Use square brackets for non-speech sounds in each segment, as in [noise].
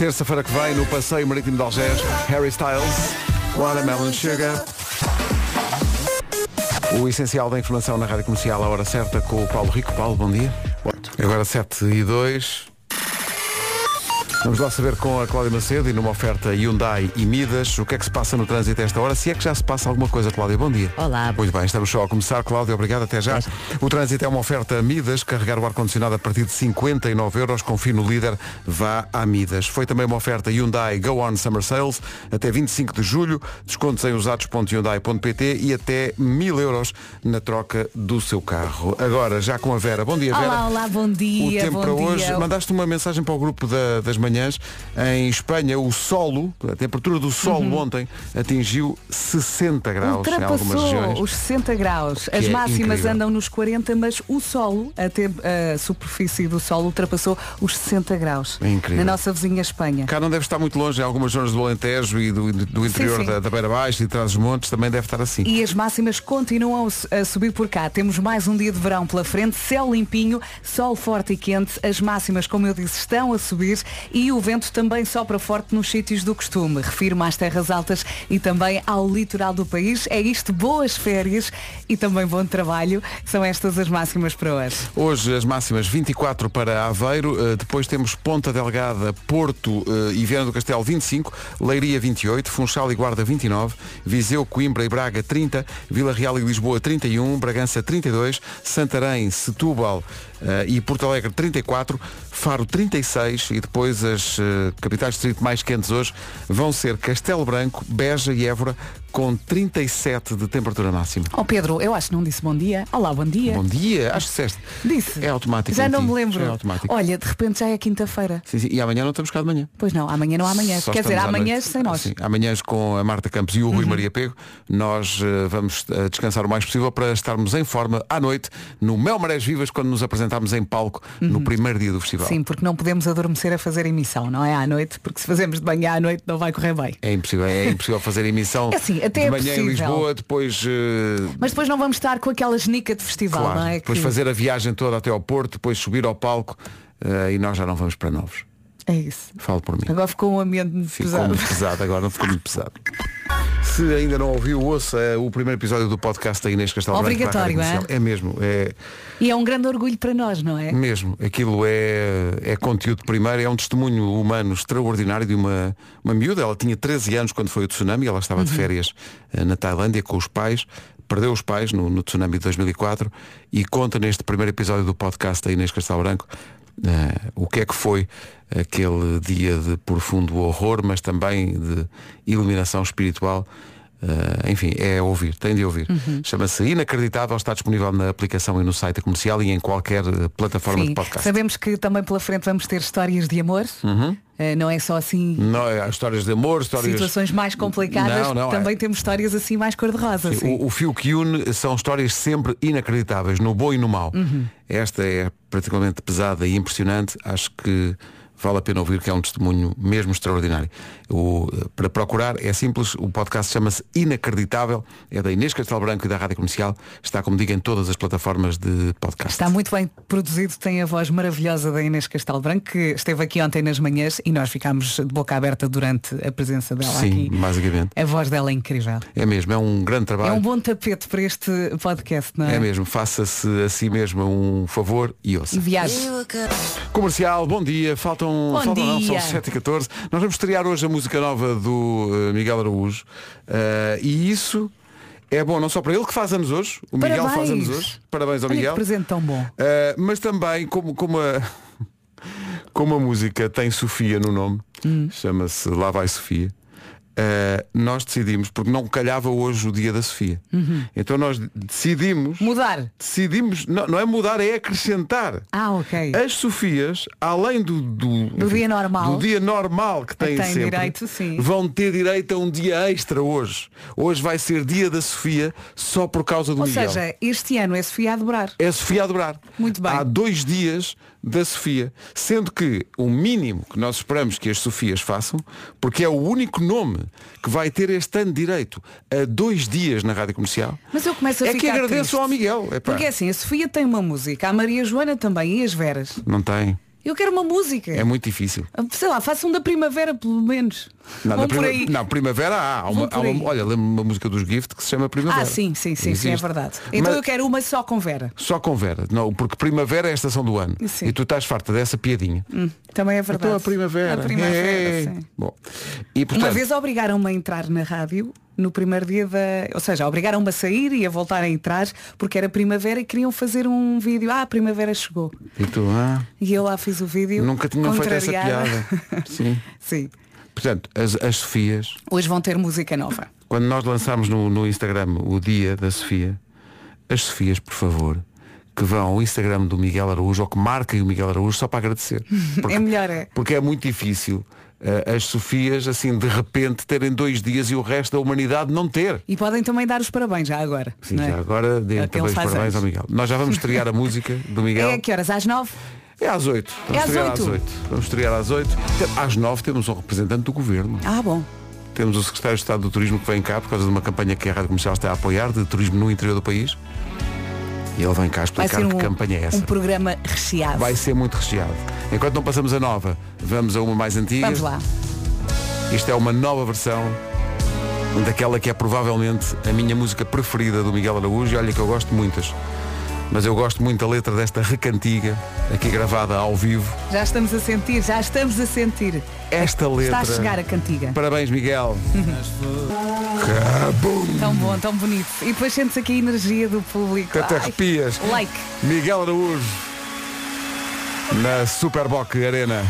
Terça-feira que vem, no Passeio Marítimo de Algés, Harry Styles, Watermelon Sugar. O essencial da informação na Rádio Comercial, à hora certa, com o Paulo Rico. Paulo, bom dia. Agora 7 e 2. Vamos lá saber com a Cláudia Macedo e numa oferta Hyundai e Midas o que é que se passa no trânsito a esta hora, se é que já se passa alguma coisa, Cláudia. Bom dia. Olá. Muito bem, estamos só a começar. Cláudia, obrigado, até já. O trânsito é uma oferta Midas, carregar o ar-condicionado a partir de 59 euros, confie no líder, vá à Midas. Foi também uma oferta Hyundai Go On Summer Sales, até 25 de julho, descontos em usados.hyundai.pt e até 1000 euros na troca do seu carro. Agora, já com a Vera. Bom dia, Vera. Olá, olá, bom O dia. tempo bom para dia. hoje, mandaste uma mensagem para o grupo da- das manhãs. Em Espanha, o solo, a temperatura do solo ontem atingiu 60 graus em algumas Uhum. Ultrapassou regiões. os 60 graus. As é máximas incrível. andam nos 40, mas o solo, a, a superfície do solo ultrapassou os 60 graus. É incrível. Na nossa vizinha Espanha. Cá não deve estar muito longe, em algumas zonas do Alentejo e do, do interior sim. Da, da Beira Baixa e de trás dos montes também deve estar assim. E as máximas continuam a subir por cá. Temos mais um dia de verão pela frente, céu limpinho, sol forte e quente. As máximas, como eu disse, estão a subir e o vento também sopra forte nos sítios do costume. Refiro-me às terras altas e também ao litoral do país. É isto, boas férias e também bom trabalho. São estas as máximas para hoje. Hoje as máximas 24 para Aveiro, eh, depois temos Ponta Delgada, Porto eh, e Viana do Castelo 25, Leiria 28, Funchal e Guarda 29, Viseu, Coimbra e Braga 30, Vila Real e Lisboa 31, Bragança 32, Santarém, Setúbal eh, e Porto Alegre 34, Faro 36 e depois as eh, capitais de distrito mais quentes hoje vão ser Castelo Branco, Beja e Évora com 37 de temperatura máxima. Oh Pedro, eu acho que não disse bom dia. Olá, bom dia. Bom dia, acho que disseste. Disse. É automático. Já em não ti. me lembro. Já É automático. Olha, de repente já é quinta-feira. Sim, sim. E amanhã não estamos cá de manhã. Pois não, amanhã não há amanhã. Só Quer dizer, amanhã sem nós. Sim, amanhãs com a Marta Campos e o Rui Maria Pego, nós eh, vamos eh, descansar o mais possível para estarmos em forma à noite no Mel Marés Vivas quando nos apresentarmos em palco no primeiro dia do festival. Sim, porque não podemos adormecer a fazer emissão, não é à noite, porque se fazemos de manhã à noite não vai correr bem. É impossível, é impossível fazer emissão É assim, até de é manhã em possível. Lisboa, depois, eh, Mas depois não vamos estar com aquela genica de festival, claro, não é? depois Que- fazer a viagem toda até ao Porto, depois subir ao palco eh, e nós já não vamos para novos. É isso. Falo por mim. Agora ficou um ambiente pesado. muito pesado agora, não ficou muito pesado. [laughs] Se ainda não ouviu, ouça eh, o primeiro episódio do podcast da Inês Castelo Obrigatório, Comercial. é? mesmo, é E é um grande orgulho para nós, não é? mesmo. Aquilo é, é conteúdo primeiro, é um testemunho humano extraordinário de uma, uma miúda. Ela tinha 13 anos quando foi o tsunami, ela estava Uhum. de férias eh, na Tailândia com os pais, perdeu os pais no, no tsunami de 2004 e conta neste primeiro episódio do podcast da Inês Castelo Branco eh, o que é que foi aquele dia de profundo horror, mas também de iluminação espiritual. Eh, enfim, é ouvir, tem de ouvir. Uhum. Chama-se Inacreditável, está disponível na aplicação e no site comercial e em qualquer eh, plataforma Sim. de podcast. Sabemos que também pela frente vamos ter histórias de amor. Uhum. Eh, não é só assim Não, há histórias de amor, histórias. situações mais complicadas. Não, não, também é- temos histórias assim mais cor-de-rosa. sim. O, o fio que une são histórias sempre inacreditáveis, no bom e no mau. Uhum. Esta é particularmente pesada e impressionante. Acho que vale a pena ouvir que é um testemunho mesmo extraordinário. O, para procurar é simples, o podcast chama-se Inacreditável, é da Inês Castelo Branco e da Rádio Comercial. Está, como digo, em todas as plataformas de podcast. Está muito bem produzido, tem a voz maravilhosa da Inês Castelo Branco, que esteve aqui ontem nas manhãs e nós ficámos de boca aberta durante a presença dela Sim, aqui. basicamente. A voz dela é incrível. É mesmo, é um grande trabalho. É um bom tapete para este podcast, não é? É mesmo, faça-se a si mesmo um favor e ouça. E viagem. Comercial, bom dia. Faltam, Bom faltam não, são dia. 7 e 14 Nós vamos estrear hoje a música nova do eh, Miguel Araújo. Eh, e isso é bom não só para ele que faz anos hoje. O Miguel Parabéns. faz anos hoje. Parabéns ao Olha Miguel. que presente tão bom. Eh, mas também como, como, a, [laughs] como a música tem Sofia no nome, Hum. chama-se Lá vai Sofia. Eh, nós decidimos, porque não calhava hoje o dia da Sofia. Uhum. Então nós decidimos Mudar. decidimos, não, não é mudar, é acrescentar. Ah, ok. As Sofias, além do, do, Do dia normal. do dia normal que têm Tem sempre, direito, sim. vão ter direito a um dia extra hoje. Hoje vai ser dia da Sofia só por causa do Ou Miguel. seja, este ano é Sofia a dobrar. É Sofia a dobrar. Muito bem. Há dois dias da Sofia. Sendo que o mínimo que nós esperamos que as Sofias façam, porque é o único nome que vai ter este ano direito a dois dias na rádio comercial, Mas eu começo a é ficar que agradeço triste. ao Miguel. Epá, Porque assim, a Sofia tem uma música, a Maria Joana também e as Veras. Não tem. Eu quero uma música. É muito difícil. Sei lá, faça um da primavera, pelo menos. Não, Vão na por prima- aí. não, primavera há. há uma, Vão por há aí. uma- olha, lembro uma música dos Gift que se chama Primavera. Ah, sim, sim, sim, sim, é Existe. verdade. Então Mas- eu quero uma só com Vera. Só com Vera. Não, porque primavera é a estação do ano. Sim. E tu estás farta dessa piadinha. Também é verdade. Então a primavera. A primavera, É. sim. Bom. E portanto, Uma vez obrigaram-me a entrar na rádio no primeiro dia da. Ou seja, obrigaram-me a sair e a voltar a entrar porque era primavera e queriam fazer um vídeo. Ah, a primavera chegou. e tu, ah, E eu lá fiz o vídeo. nunca tinham feito essa piada. [laughs] Sim. Sim. Portanto, as, as Sofias, Hoje vão ter música nova. quando nós lançámos no, no Instagram o dia da Sofia, as Sofias, por favor, que vão ao Instagram do Miguel Araújo ou que marquem o Miguel Araújo só para agradecer. [laughs] É melhor, é. Porque é muito difícil as Sofias, assim, de repente terem dois dias e o resto da humanidade não ter. E podem também dar os parabéns já agora. Sim, é? já agora dê É também os parabéns ao Miguel. Nós já vamos estrear a música do Miguel. É a que horas? Às nove? É às 8. Vamos É às oito? 8. Vamos estrear às 8. Às 9 temos um representante do governo. Ah, bom. Temos o secretário de Estado do Turismo que vem cá por causa de uma campanha que a Rádio Comercial está a apoiar de turismo no interior do país. E ele vem cá explicar ser que um, campanha é essa. um programa recheado. Vai ser muito recheado. Enquanto não passamos a nova, vamos a uma mais antiga. Vamos lá. Isto é uma nova versão daquela que é provavelmente a minha música preferida do Miguel Araújo. E olha que eu gosto de muitas. Mas eu gosto muito da letra desta recantiga, aqui gravada ao vivo. Já estamos a sentir, já estamos a sentir. Esta letra. Está a chegar a cantiga. Parabéns, Miguel. Cabum! [laughs] Tão bom, tão bonito. E depois sentes aqui a energia do público. Até Ai, arrepias. Like. Miguel Araújo na Superboc Arena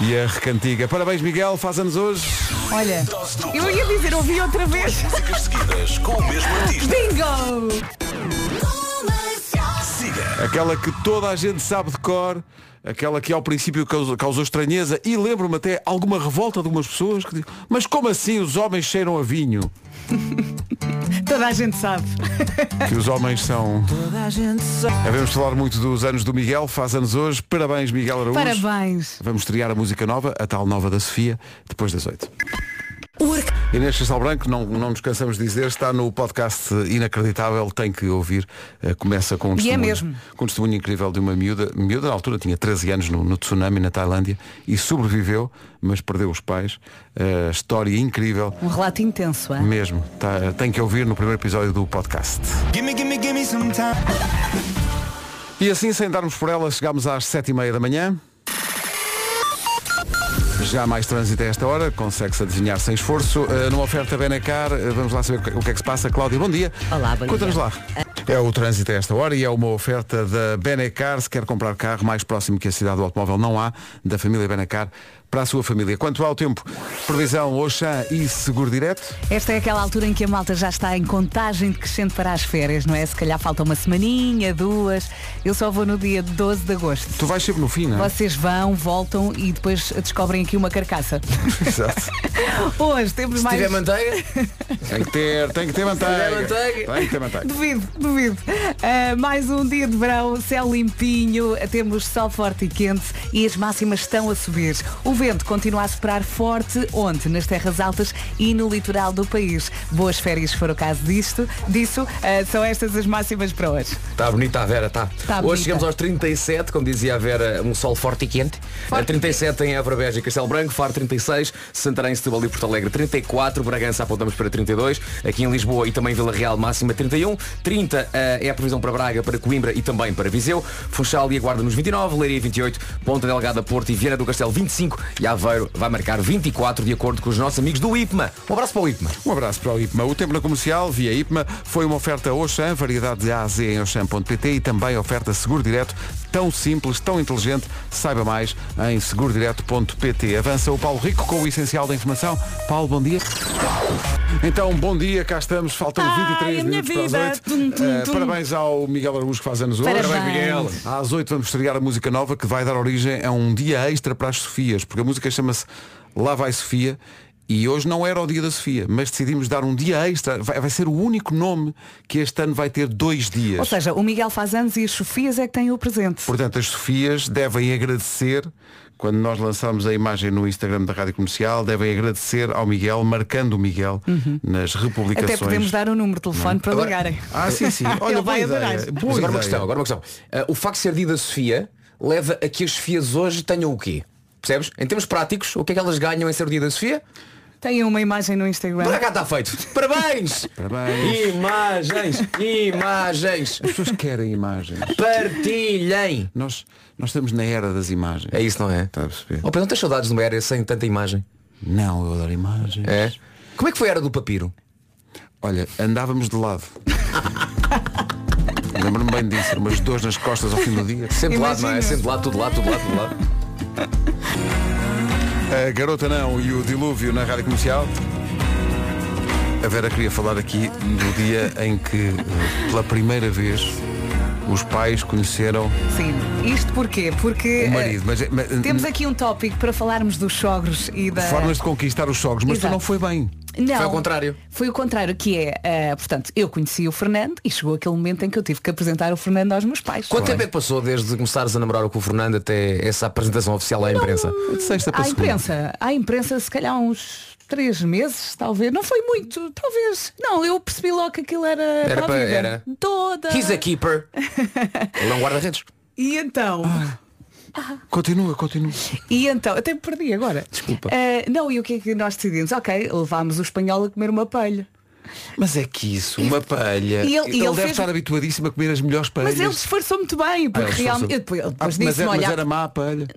e a recantiga. Parabéns, Miguel. Faz anos hoje. Olha, eu ia dizer, ouvi outra vez. Músicas seguidas com o mesmo artista. Bingo! Aquela que toda a gente sabe de cor. Aquela que ao princípio causou, causou estranheza e lembro-me até alguma revolta de algumas pessoas que dizem, mas como assim os homens cheiram a vinho? [laughs] Toda a gente sabe. [laughs] Que os homens são. Devemos falar muito dos anos do Miguel, faz anos hoje. Parabéns, Miguel Araújo. Parabéns. Vamos estrear a música nova, a tal nova da Sofia, depois das oito. Inês Castelo Branco, não, não nos cansamos de dizer, está no podcast Inacreditável, tem que ouvir. Eh, começa com um E é testemunho, mesmo. com um testemunho incrível de uma miúda, miúda na altura tinha 13 anos no, no tsunami na Tailândia e sobreviveu, mas perdeu os pais. Eh, história incrível, Um relato intenso, é? mesmo. Tá- tem que ouvir no primeiro episódio do podcast. Gimme, gimme, gimme some time. E assim, sem darmos por ela, chegámos às sete e meia da manhã. Já mais trânsito a esta hora, consegue-se adivinhar sem esforço. Uh, numa oferta Benacar, uh, vamos lá saber o que, é que se passa. Cláudia, bom dia. Olá, bom Conta-nos lá. É o trânsito a esta hora e é uma oferta da Benacar. Se quer comprar carro mais próximo que a cidade do automóvel, não há, da família Benacar para a sua família. Quanto ao tempo, previsão Oxã e Seguro Direto. Esta é aquela altura em que a malta já está em contagem decrescente para as férias, não é? Se calhar falta uma semaninha, duas. Eu só vou no dia 12 de agosto. Tu vais sempre no fim, não é? Vocês vão, voltam e depois descobrem aqui uma carcaça. [laughs] Exato. Hoje temos Se mais. tiver manteiga, Tem que ter, tem que ter manteiga. tiver manteiga. Tem que ter manteiga. Duvido, duvido. Ah, mais um dia de verão, céu limpinho, temos sol forte e quente e as máximas estão a subir. O vento continua a soprar forte onde? Nas terras altas e no litoral do país. Boas férias se for o caso disto, disso. Ah, são estas as máximas para hoje. está bonita a Vera, está. Tá Hoje bonita. chegamos aos 37, como dizia a Vera, um sol forte e quente. Forte A 37 em Évora, Beja e Castelo Branco, Faro 36, Santarém, Setúbal e Porto Alegre 34, Bragança apontamos para 32, aqui em Lisboa e também Vila Real máxima 31, 30 eh, é a previsão para Braga, para Coimbra e também para Viseu, Funchal e Aguarda nos 29, Leiria 28, Ponta Delgada, Porto e Viana do Castelo 25 e Aveiro vai marcar 24 de acordo com os nossos amigos do IPMA. Um abraço para o IPMA. Um abraço para o IPMA. O tempo na comercial, via IPMA, foi uma oferta Oxam, variedade de A a Z em Oxam.pt e também oferta Seguro Direto, tão simples, tão inteligente. Saiba mais em segurodireto.pt. Avança o Paulo Rico com o essencial da informação. Paulo, bom dia. Então, bom dia, cá estamos, faltam Ai, 23 a minha minutos para as vida. 8. Tum, tum, tum. parabéns ao Miguel Araújo que faz anos hoje. Parabéns. Às 8 vamos estrear a música nova que vai dar origem a um dia extra para as Sofias, porque a música chama-se Lá vai Sofia e hoje não era o dia da Sofia, mas decidimos dar um dia extra. Vai, vai ser o único nome que este ano vai ter dois dias. Ou seja, o Miguel faz anos e as Sofias é que têm o presente. Portanto, as Sofias devem agradecer, quando nós lançamos a imagem no Instagram da Rádio Comercial, devem agradecer ao Miguel, marcando o Miguel nas republicações. Até podemos dar o número de telefone para Agora- ligarem. Ah, sim, sim. [laughs] Olha, Ele vai ideia. adorar. Boa agora uma questão, agora uma questão. Ah, o facto de ser dia da Sofia leva a que as Sofias hoje tenham o quê? Percebes? Em termos práticos, o que é que elas ganham em ser o dia da Sofia? Tem uma imagem no Instagram. Para cá está feito. Parabéns! [laughs] Parabéns. Imagens! Imagens! As pessoas querem imagens. Partilhem! Nós, nós estamos na era das imagens. É isso, não é? Está a perceber? Oh, Pedro, não tens saudades de uma era sem tanta imagem? Não, eu adoro imagens. É? Como é que foi a era do papiro? Olha, andávamos de lado. [laughs] Lembro-me bem disso, umas dores nas costas ao fim do dia. Sempre de lado, não é? Sempre de lado, tudo de lado, tudo de lado, tudo de lado. [laughs] A Garota Não e o Dilúvio na Rádio Comercial. A Vera queria falar aqui do dia em que, eh, pela primeira vez, os pais conheceram Sim. Isto porquê? Porque o marido. Mas, mas, eh, temos aqui um tópico para falarmos dos sogros e da. formas de conquistar os sogros, mas tu Exato. não foi bem. Não, Foi ao contrário. Foi o contrário, que é, eh, portanto, eu conheci o Fernando e chegou aquele momento em que eu tive que apresentar o Fernando aos meus pais. Quanto tempo é que passou desde começares a namorar com o Fernando até essa apresentação oficial à imprensa? De sexta para À segunda. imprensa, à imprensa se calhar uns três meses, talvez. Não foi muito, talvez. Não, eu percebi logo que aquilo era, Era para a vida. era. Toda. He's a keeper. [laughs] Ele é um guarda-redes. E então, Continua, continua. e então, até me perdi agora. Desculpa. Eh, não, e o que é que nós decidimos? Ok, levámos o espanhol a comer uma palha. Mas é que isso, uma palha. E ele- e ele deve fez- estar habituadíssimo a comer as melhores palhas. Mas ele disfarçou muito bem, Ah, ele porque disfarçou. realmente. eu Depois, ele Ah, depois mas, disse-me, é- mas olha. era má a palha.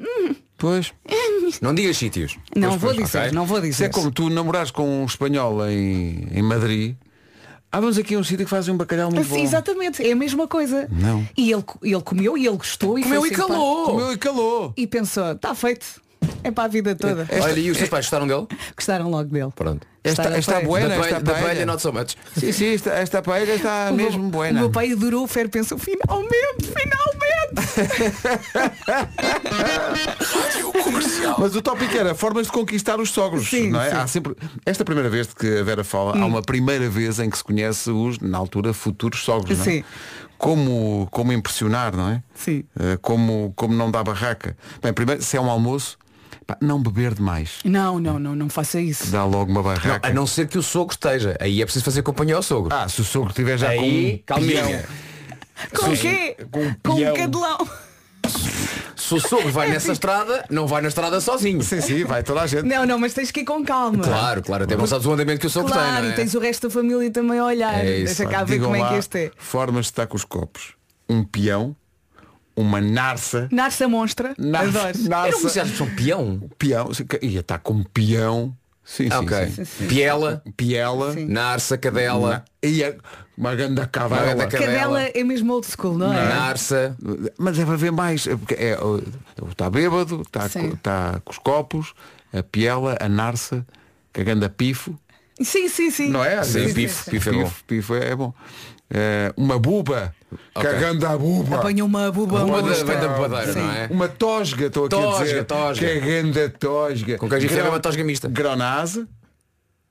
Pois. [laughs] Não digas sítios. Não Pois, vou pois, dizer, ok. não vou dizer. é como tu namorares com um espanhol em, em Madrid. Ah, vamos aqui a um sítio que fazem um bacalhau muito Assim, bom. exatamente, é a mesma coisa. Não. E ele, ele comeu e ele gostou e Comeu foi e simpático. calou. Comeu e calou. E pensou, está feito. É para a vida toda. Olha, e os teus pais gostaram dele? Gostaram logo dele. Pronto. Esta, esta foi. buena, da esta paella, da paella paella. not so much. Sim, sim, esta, esta paella está O meu- mesmo O buena. meu pai adorou, o Fer pensou, finalmente, finalmente. [laughs] Mas o tópico era formas de conquistar os sogros, Sim, não é? sim. Há sempre esta primeira vez de que a Vera fala, há uma primeira vez em que se conhece os, na altura, futuros sogros, não é? Sim. Como, como impressionar, não é? Sim. Eh, como, como não dá barraca. Bem, primeiro, se é um almoço, pá, não beber demais. Não, não, não, não faça isso. Dá logo uma Não, barraca. a não ser que o sogro esteja. Aí é preciso fazer companhia ao sogro. Ah, se o sogro estiver já Aí, com um calminha. Com o quê? com um Com um cadelão. Se o sogro vai [laughs] nessa estrada, não vai na estrada sozinho. Sim, sim, vai toda a gente. Não, não, mas tens que ir com calma. Claro, claro, até não sabes o andamento que o sogro Claro, tem, não é? e tens o resto da família também a olhar. É isso, Deixa cá ver como é que este é. Formas de estar com os copos. Um peão, uma narça. Narça monstra. Narça, Adoro. Narça conhecia a expressão peão. peão. sim, Ia estar com peão. Sim, Ah, sim, ok. sim. Piela, Piela. narça, cadela, uma grande Uma cavela. ganda ca- Cadela é mesmo old school, não é? narça. Mas deve haver mais. é porque é, está bêbado, está Sim. está com os copos, a piela, a narça, cagando a pifo. Sim, sim, sim. Não é? Sim, Sim, pifo, pifo é bom. Pifo, pifo é bom. Eh, uma buba, Ok. cagando a buba. Apanha uma buba Uma da, da bobadeira, não é? Uma tosga, estou aqui Tosga, a dizer. tosga. Cagando a tosga. Com queijo e Grão- creme, uma tosga mista. Grão na asa.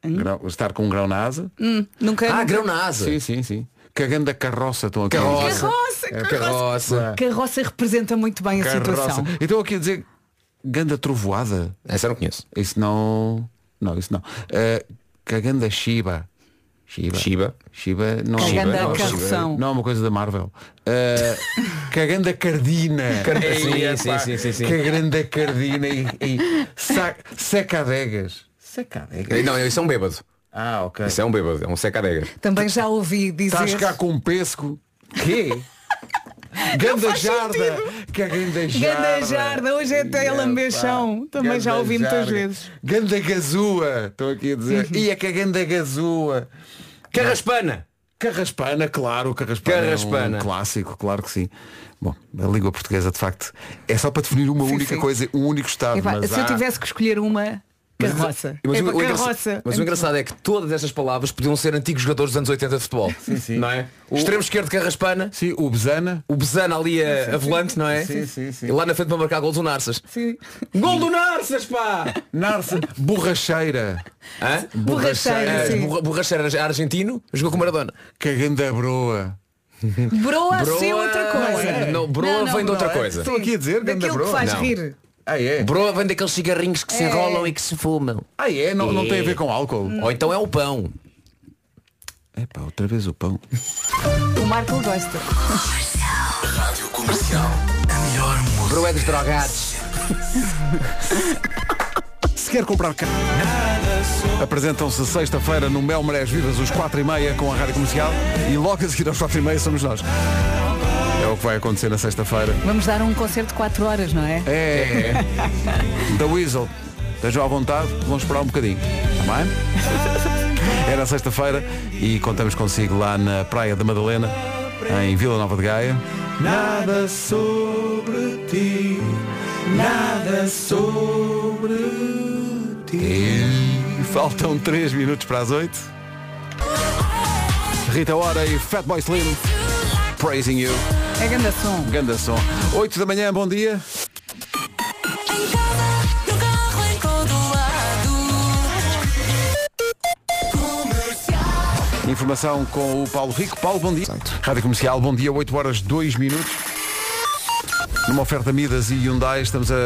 Grão- estar com um grão na asa. Nunca. Ah, grão na asa. Sim, sim, sim. Cagando a carroça, estão aqui. a Carroça. É, carroça. Carroça. Carroça representa muito bem a Carroça. situação. E estou aqui a dizer ganda trovoada. Essa eu não conheço. Isso não. Não, isso não. Eh, cagando a Shiba. Shiba. Shiba. Shiba não Cagando não, a carroção. Não é uma coisa da Marvel. Eh, [laughs] cagando a cardina. Sim, sim, sim, sim, sim. Cagando a cardina e, e seca adegas. Seca adegas. Não, isso é um bêbado. Ah, ok. Isso é um bêbado, é um seca-adega. Também já ouvi dizer. Estás cá com um pesco. Quê? [laughs] Ganda jarda. Caganda jarda. Ganda jarda, hoje é até lambechão. Também já ganda ouvi muitas vezes. Ganda gazua. Estou aqui a dizer. Ia que a ganda gazua. Carraspana. Carraspana, claro, Carraspana. Carraspana. É um clássico, claro que sim. Bom, a língua portuguesa de facto é só para definir uma Sim, única sim. coisa, um único estado. Epá, mas se eu há- tivesse que escolher uma carroça. Mas, é o, para o engraça- carroça. mas o engraçado é que todas estas palavras podiam ser antigos jogadores dos anos 80 de futebol. Sim, sim. Não é? O extremo esquerdo Carraspana, Sim, o Besana. o Besana ali a, a volante, não é? Sim, sim, sim. E lá na frente para marcar gols do Narsas. Sim. Gol do Narsas, pá! Narce, borracheira. Hã? Borracheira, Ah, sim. Borra- Borracheira era argentino, jogou com Maradona. Caganda broa. Broa, Broa- sim, outra coisa. Não, não, broa vem de outra não é? coisa. Estou aqui a dizer, Daquilo que broa. faz Não. rir. Ah, é? Broa vem daqueles cigarrinhos que se É. enrolam e que se fumam. Ah, é? Não, não tem a ver com álcool. Ou então é o pão. Epá, outra vez o pão. O Marco gosta. Rádio Comercial. A melhor música. Broé dos drogados. [laughs] Se quer comprar carro, apresentam-se sexta-feira no Mel Marés Vivas, os 4 e meia com a Rádio Comercial e logo a seguir aos 4 e meia somos nós. É o que vai acontecer na sexta-feira. Vamos dar um concerto de 4 horas, não é? É. [laughs] Da Weasel. Estejam à vontade, vamos esperar um bocadinho. Está bem? É na sexta-feira e contamos consigo lá na Praia da Madalena, em Vila Nova de Gaia. Nada sobre ti, nada sobre ti. E faltam 3 minutos para as 8. Rita Ora e Fatboy Slim, praising you. É grande som. Ganda som. 8 da manhã, bom dia. Informação com o Paulo Rico. Paulo, bom dia. Rádio Comercial, bom dia, 8 horas 2 minutos. Numa oferta Midas e Hyundai, estamos, a,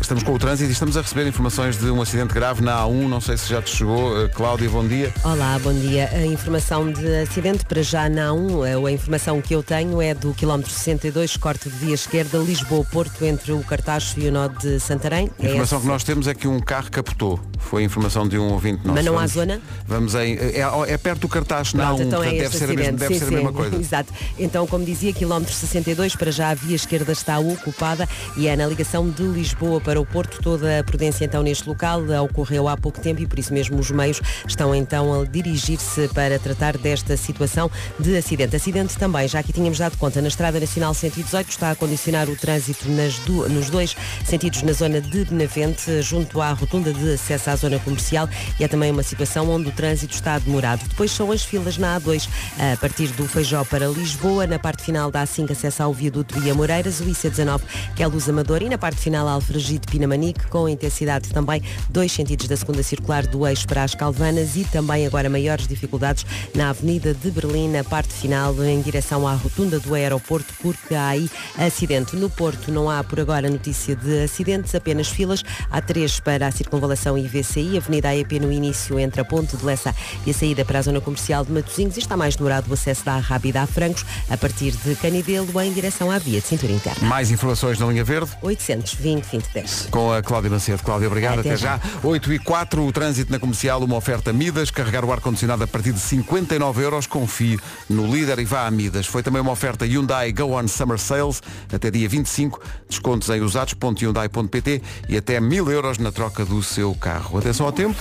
estamos com o trânsito e estamos a receber informações de um acidente grave na A1. Não sei se já te chegou. Eh, Cláudia, bom dia. Olá, bom dia. A informação de acidente para já não. A informação que eu tenho é do quilómetro 62, corte de via esquerda, Lisboa-Porto, entre o Cartacho e o nó de Santarém. A informação É que nós temos é que um carro capotou. Foi a informação de um ouvinte nosso. Mas não há Vamos- zona? Vamos em. É, é perto do cartaz na Pronto, A1, então é portanto, deve este ser, a mesma, deve sim, ser a mesma coisa. [laughs] Exato. Então, como dizia, quilómetro 62, para já a via esquerda está ocupada e é na ligação de Lisboa para o Porto. Toda a prudência então neste local ocorreu há pouco tempo e por isso mesmo os meios estão então a dirigir-se para tratar desta situação de acidente. Acidente também, já que tínhamos dado conta na Estrada Nacional 118, está a condicionar o trânsito du- nos dois sentidos na zona de Benavente, junto à rotunda de acesso à zona comercial e é também uma situação onde o trânsito está demorado. Depois são as filas na A2, a partir do Feijó para Lisboa, na parte final da A5 acesso ao viaduto e a Moreiras, o IC19 que é Luz Amador e na parte final Alfragide Pinamanique, com intensidade também dois sentidos da segunda circular do eixo para as Calvanas e também agora maiores dificuldades na Avenida de Berlim, na parte final em direção à rotunda do aeroporto, porque há aí acidente. No Porto não há por agora notícia de acidentes, apenas filas. Há três para a circunvalação IVCI, Avenida AEP no início entre a Ponte de Lessa e a saída para a zona comercial de Matosinhos e está mais demorado o acesso da Rábida a Francos, a partir de Canidelo em direção à via de cintura interna. Mais informações na linha verde. 820 2010. Com a Cláudia Macedo. Cláudia, obrigado. Até, Até já. já. 8 e 4, o trânsito na comercial, uma oferta Midas, carregar o ar-condicionado a partir de 59 euros. Confie no líder e vá a Midas. Foi também uma oferta Hyundai Go On Summer Sales, até dia 25. Descontos em usados.hyundai.pt e até 1000 euros na troca do seu carro. Atenção ao tempo.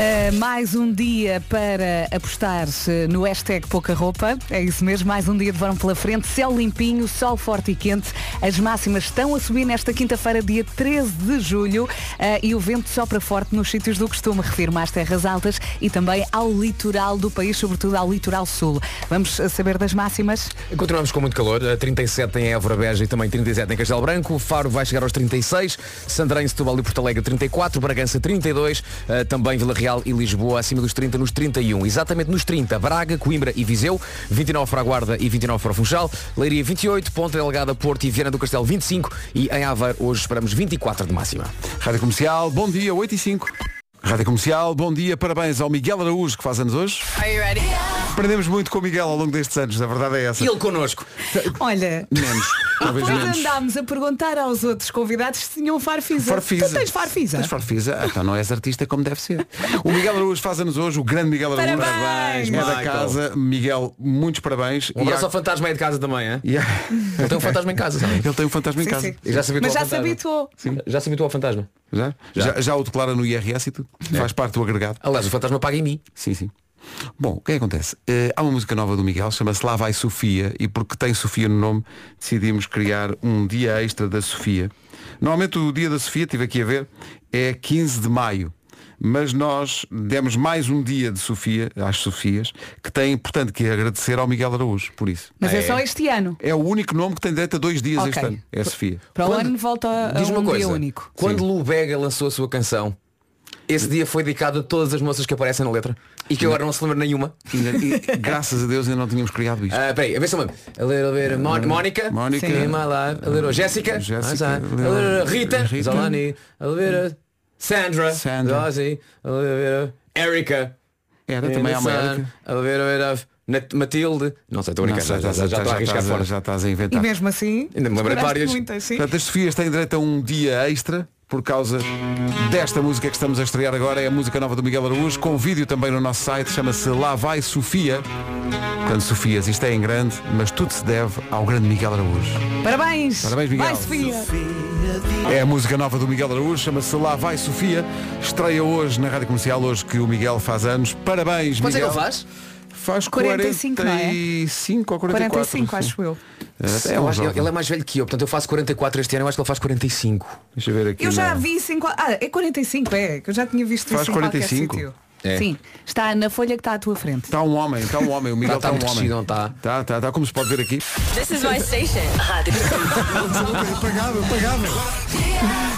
Uh, mais um dia para apostar uh, no hashtag pouca roupa. É isso mesmo, mais um dia de verão pela frente. Céu limpinho, sol forte e quente. As máximas estão a subir nesta quinta-feira, dia 13 de julho. uh, e o vento sopra forte nos sítios do costume. Refiro-me às terras altas e também ao litoral do país, sobretudo ao litoral sul. Vamos uh, saber das máximas? Continuamos com muito calor, eh, 37 em Évora, Beja e também 37 em Castelo Branco, Faro vai chegar aos 36, Santarém, Setúbal e Porto Alegre 34, Bragança 32, eh, também Vila Real e Lisboa acima dos 30 nos 31, exatamente nos 30, Braga, Coimbra e Viseu, 29 para a Guarda e 29 para o Funchal, Leiria 28, Ponta Delgada, Porto e Viana do Castelo 25 e em Aveiro hoje esperamos 24 de máxima. Rádio Comercial, bom dia, 8 e 5. Rádio Comercial, bom dia, parabéns ao Miguel Araújo que faz anos hoje. Aprendemos muito com o Miguel ao longo destes anos, a verdade é essa. Ele connosco. Olha, Menos, talvez nós menos. andámos a perguntar aos outros convidados se tinham farfisa. Farfisa. Tu tens farfisa? Tens farfisa? Ah, então não és artista como deve ser. O Miguel Araújo faz anos hoje, o grande Miguel Araújo. Parabéns, é da Michael. casa. Miguel, muitos parabéns. Um E abraço há- ao fantasma aí de casa também, e há- Ele tem um fantasma em casa, sabe? Ele tem um fantasma em Sim, casa. sim. E já se habituou Mas já ao se fantasma. habituou. Já se habituou ao fantasma. Já? Já. já? o declara no IRS e tudo. Faz parte do agregado. Aliás, o fantasma paga em mim. Sim, sim. Bom, o que é que acontece? Eh, há uma música nova do Miguel, chama-se Lá Vai Sofia, e porque tem Sofia no nome, decidimos criar um dia extra da Sofia. Normalmente o dia da Sofia, estive aqui a ver, é 15 de maio. Mas nós demos mais um dia de Sofia, às Sofias, que tem, portanto, que agradecer ao Miguel Araújo, por isso. Mas é. É. só este ano. É o único nome que tem direito a dois dias Ok. este ano. É a Sofia. Para o ano volta a, a Diz um uma coisa, dia único. quando Lu Bega lançou a sua canção, esse dia foi dedicado a todas as moças que aparecem na letra e que agora não se lembra nenhuma. E, graças a Deus ainda não tínhamos criado isto. Ah, peraí, a ver se eu lembro. A little bit of Mon Mónica, Mónica. In my life, a little Jessica, Jéssica, a little Rita, Rita. Zolani, a little bit Sandra, Sandra. Rosie, a little bit Erica, Era in também the há uma sun, Érica. a little bit of Nat- Matilde. Não sei, estou a brincar. sei, Já, já, já estou a arriscar estás a- fora. já estás a E inventar. mesmo assim, Ainda me lembrei várias. muitas, sim. Portanto, as Sofias têm direito a um dia extra por causa desta música que estamos a estrear agora. É a música nova do Miguel Araújo, com vídeo também no nosso site, chama-se Lá Vai Sofia. Portanto, Sofias, isto é em grande, mas tudo se deve ao grande Miguel Araújo. Parabéns! Parabéns, Miguel. Vai, Sofia! É a música nova do Miguel Araújo, chama-se Lá Vai Sofia. Estreia hoje na Rádio Comercial, hoje que o Miguel faz anos. Parabéns, Quantos é que Miguel. ele faz? Faz 45, não é? 45 ou 44. 45, sim. acho eu. É, Eu um acho- ele é mais velho que eu, portanto eu faço 44 este ano, eu acho que ele faz 45. Deixa eu ver aqui. Eu já na- vi 5. Ah, é 45, é, que eu já tinha visto Faz isso em qualquer 45? sítio. É. Sim, está na folha que está à tua frente. Está um homem, está um homem. O Miguel Está um homem. crescido, não está? Está, está, está, como se pode ver aqui. This is my station. Rádio.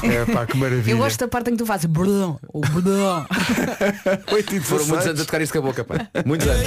É pá, que maravilha. Eu gosto da parte em que tu fazes brudão, o brudão. 8 [laughs] e Foram muitos 16. anos a tocar isso com a boca, pá. Muitos anos.